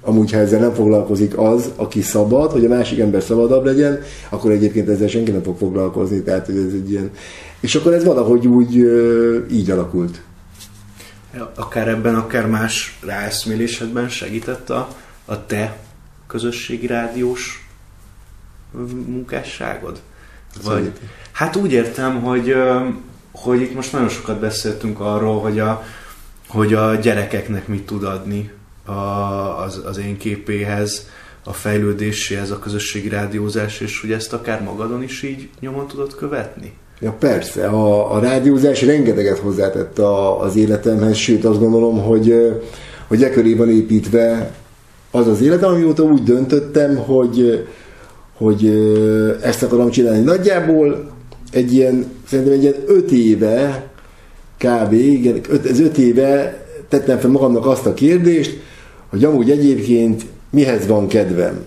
amúgy, ha ezzel nem foglalkozik az, aki szabad, hogy a másik ember szabadabb legyen, akkor egyébként ezzel senki nem fog foglalkozni, tehát hogy ez egy ilyen... És akkor ez valahogy úgy így alakult. Akár ebben, akár más ráeszmélésedben segített a, a te közösségi rádiós munkásságod? Vagy, hát úgy értem, hogy, hogy itt most nagyon sokat beszéltünk arról, hogy a, hogy a gyerekeknek mit tud adni a, az, az én képéhez, a fejlődéséhez, a közösségi rádiózás, és hogy ezt akár magadon is így nyomon tudod követni? Ja persze, a, a rádiózás rengeteget hozzátett a, az életemhez, sőt azt gondolom, hogy, hogy e köré van építve az az életem, amióta úgy döntöttem, hogy, hogy ezt akarom csinálni. Nagyjából egy ilyen, szerintem egy ilyen öt éve, kb. Igen, öt, ez öt éve tettem fel magamnak azt a kérdést, hogy amúgy egyébként mihez van kedvem.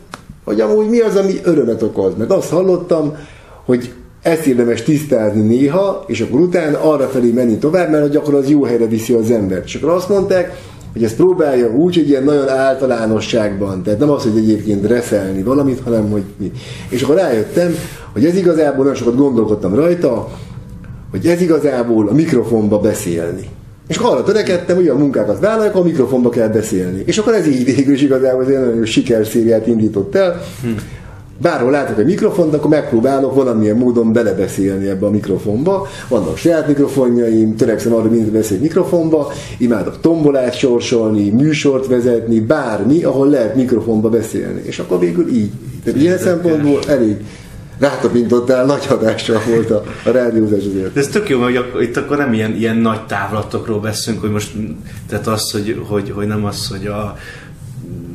Hogy amúgy mi az, ami örömet okoz. Meg azt hallottam, hogy ezt érdemes tisztázni néha, és akkor utána arra felé menni tovább, mert akkor az jó helyre viszi az embert. És akkor azt mondták, hogy ezt próbálja úgy, hogy ilyen nagyon általánosságban, tehát nem az, hogy egyébként reszelni valamit, hanem hogy mi. És akkor rájöttem, hogy ez igazából, nagyon sokat gondolkodtam rajta, hogy ez igazából a mikrofonba beszélni. És arra törekedtem, hogy a munkákat vállalják, a mikrofonba kell beszélni. És akkor ez így végül is igazából az nagyon jó sikerszériát indított el. Hm. Bárhol látok egy mikrofont, akkor megpróbálok valamilyen módon belebeszélni ebbe a mikrofonba. Vannak saját mikrofonjaim, törekszem arra, hogy beszélni mikrofonba, imádok tombolát sorsolni, műsort vezetni, bármi, ahol lehet mikrofonba beszélni. És akkor végül így. Tehát ilyen szempontból elég rátapintottál, nagy hatással volt a, a rádiózás azért. De ez tök jó, hogy ak- itt akkor nem ilyen, ilyen nagy távlatokról beszélünk, hogy most, tehát az, hogy, hogy, hogy nem az, hogy a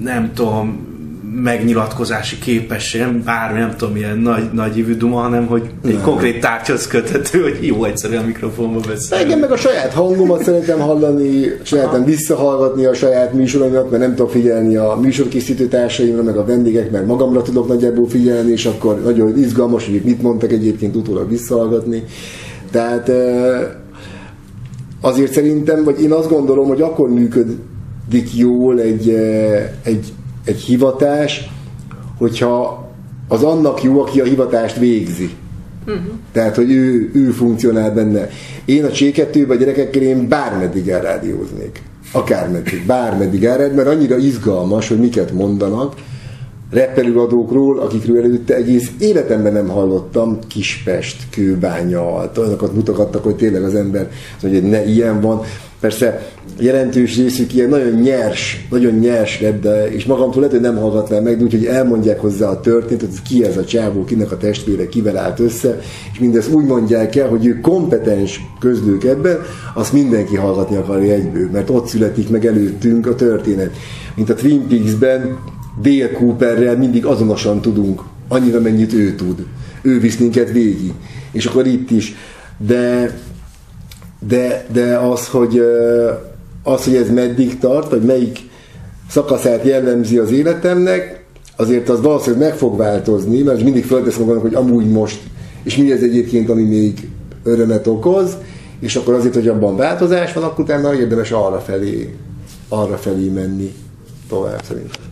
nem tudom, megnyilatkozási képesség, bármi, nem tudom, milyen nagy, nagy ívű duma, hanem hogy egy nem. konkrét tárgyhoz köthető, hogy jó egyszerűen a mikrofonba beszélni. Igen, meg a saját hangomat szeretem hallani, sajátom visszahallgatni a saját műsoromat, mert nem tudok figyelni a műsorkészítő társaimra, meg a vendégek, mert magamra tudok nagyjából figyelni, és akkor nagyon izgalmas, hogy mit mondtak egyébként utólag visszahallgatni. Tehát azért szerintem, vagy én azt gondolom, hogy akkor működik jól egy, egy egy hivatás, hogyha az annak jó, aki a hivatást végzi. Uh-huh. Tehát, hogy ő, ő funkcionál benne. Én a csékettőben a gyerekekkel én bármeddig elrádióznék. Akármeddig, bármeddig elrád, mert annyira izgalmas, hogy miket mondanak, repelőadókról, akikről előtte egész életemben nem hallottam, Kispest, Kőbánya, olyanokat mutogattak, hogy tényleg az ember, hogy ne ilyen van. Persze jelentős részük ilyen nagyon nyers, nagyon nyers de, és magamtól lehet, hogy nem hallgatnám meg, de úgyhogy elmondják hozzá a történetet, hogy ki ez a csávó, kinek a testvére, kivel állt össze, és mindezt úgy mondják el, hogy ő kompetens közlők ebben, azt mindenki hallgatni akarja egyből, mert ott születik meg előttünk a történet. Mint a Twin Peaks-ben, Dale Cooperrel mindig azonosan tudunk, annyira mennyit ő tud. Ő visz minket végig. És akkor itt is. De, de, de az, hogy az, hogy ez meddig tart, vagy melyik szakaszát jellemzi az életemnek, azért az valószínűleg meg fog változni, mert mindig fölteszem magamnak, hogy amúgy most, és mi ez egyébként, ami még örömet okoz, és akkor azért, hogy abban változás van, akkor utána érdemes arra felé, arra felé menni tovább szerintem.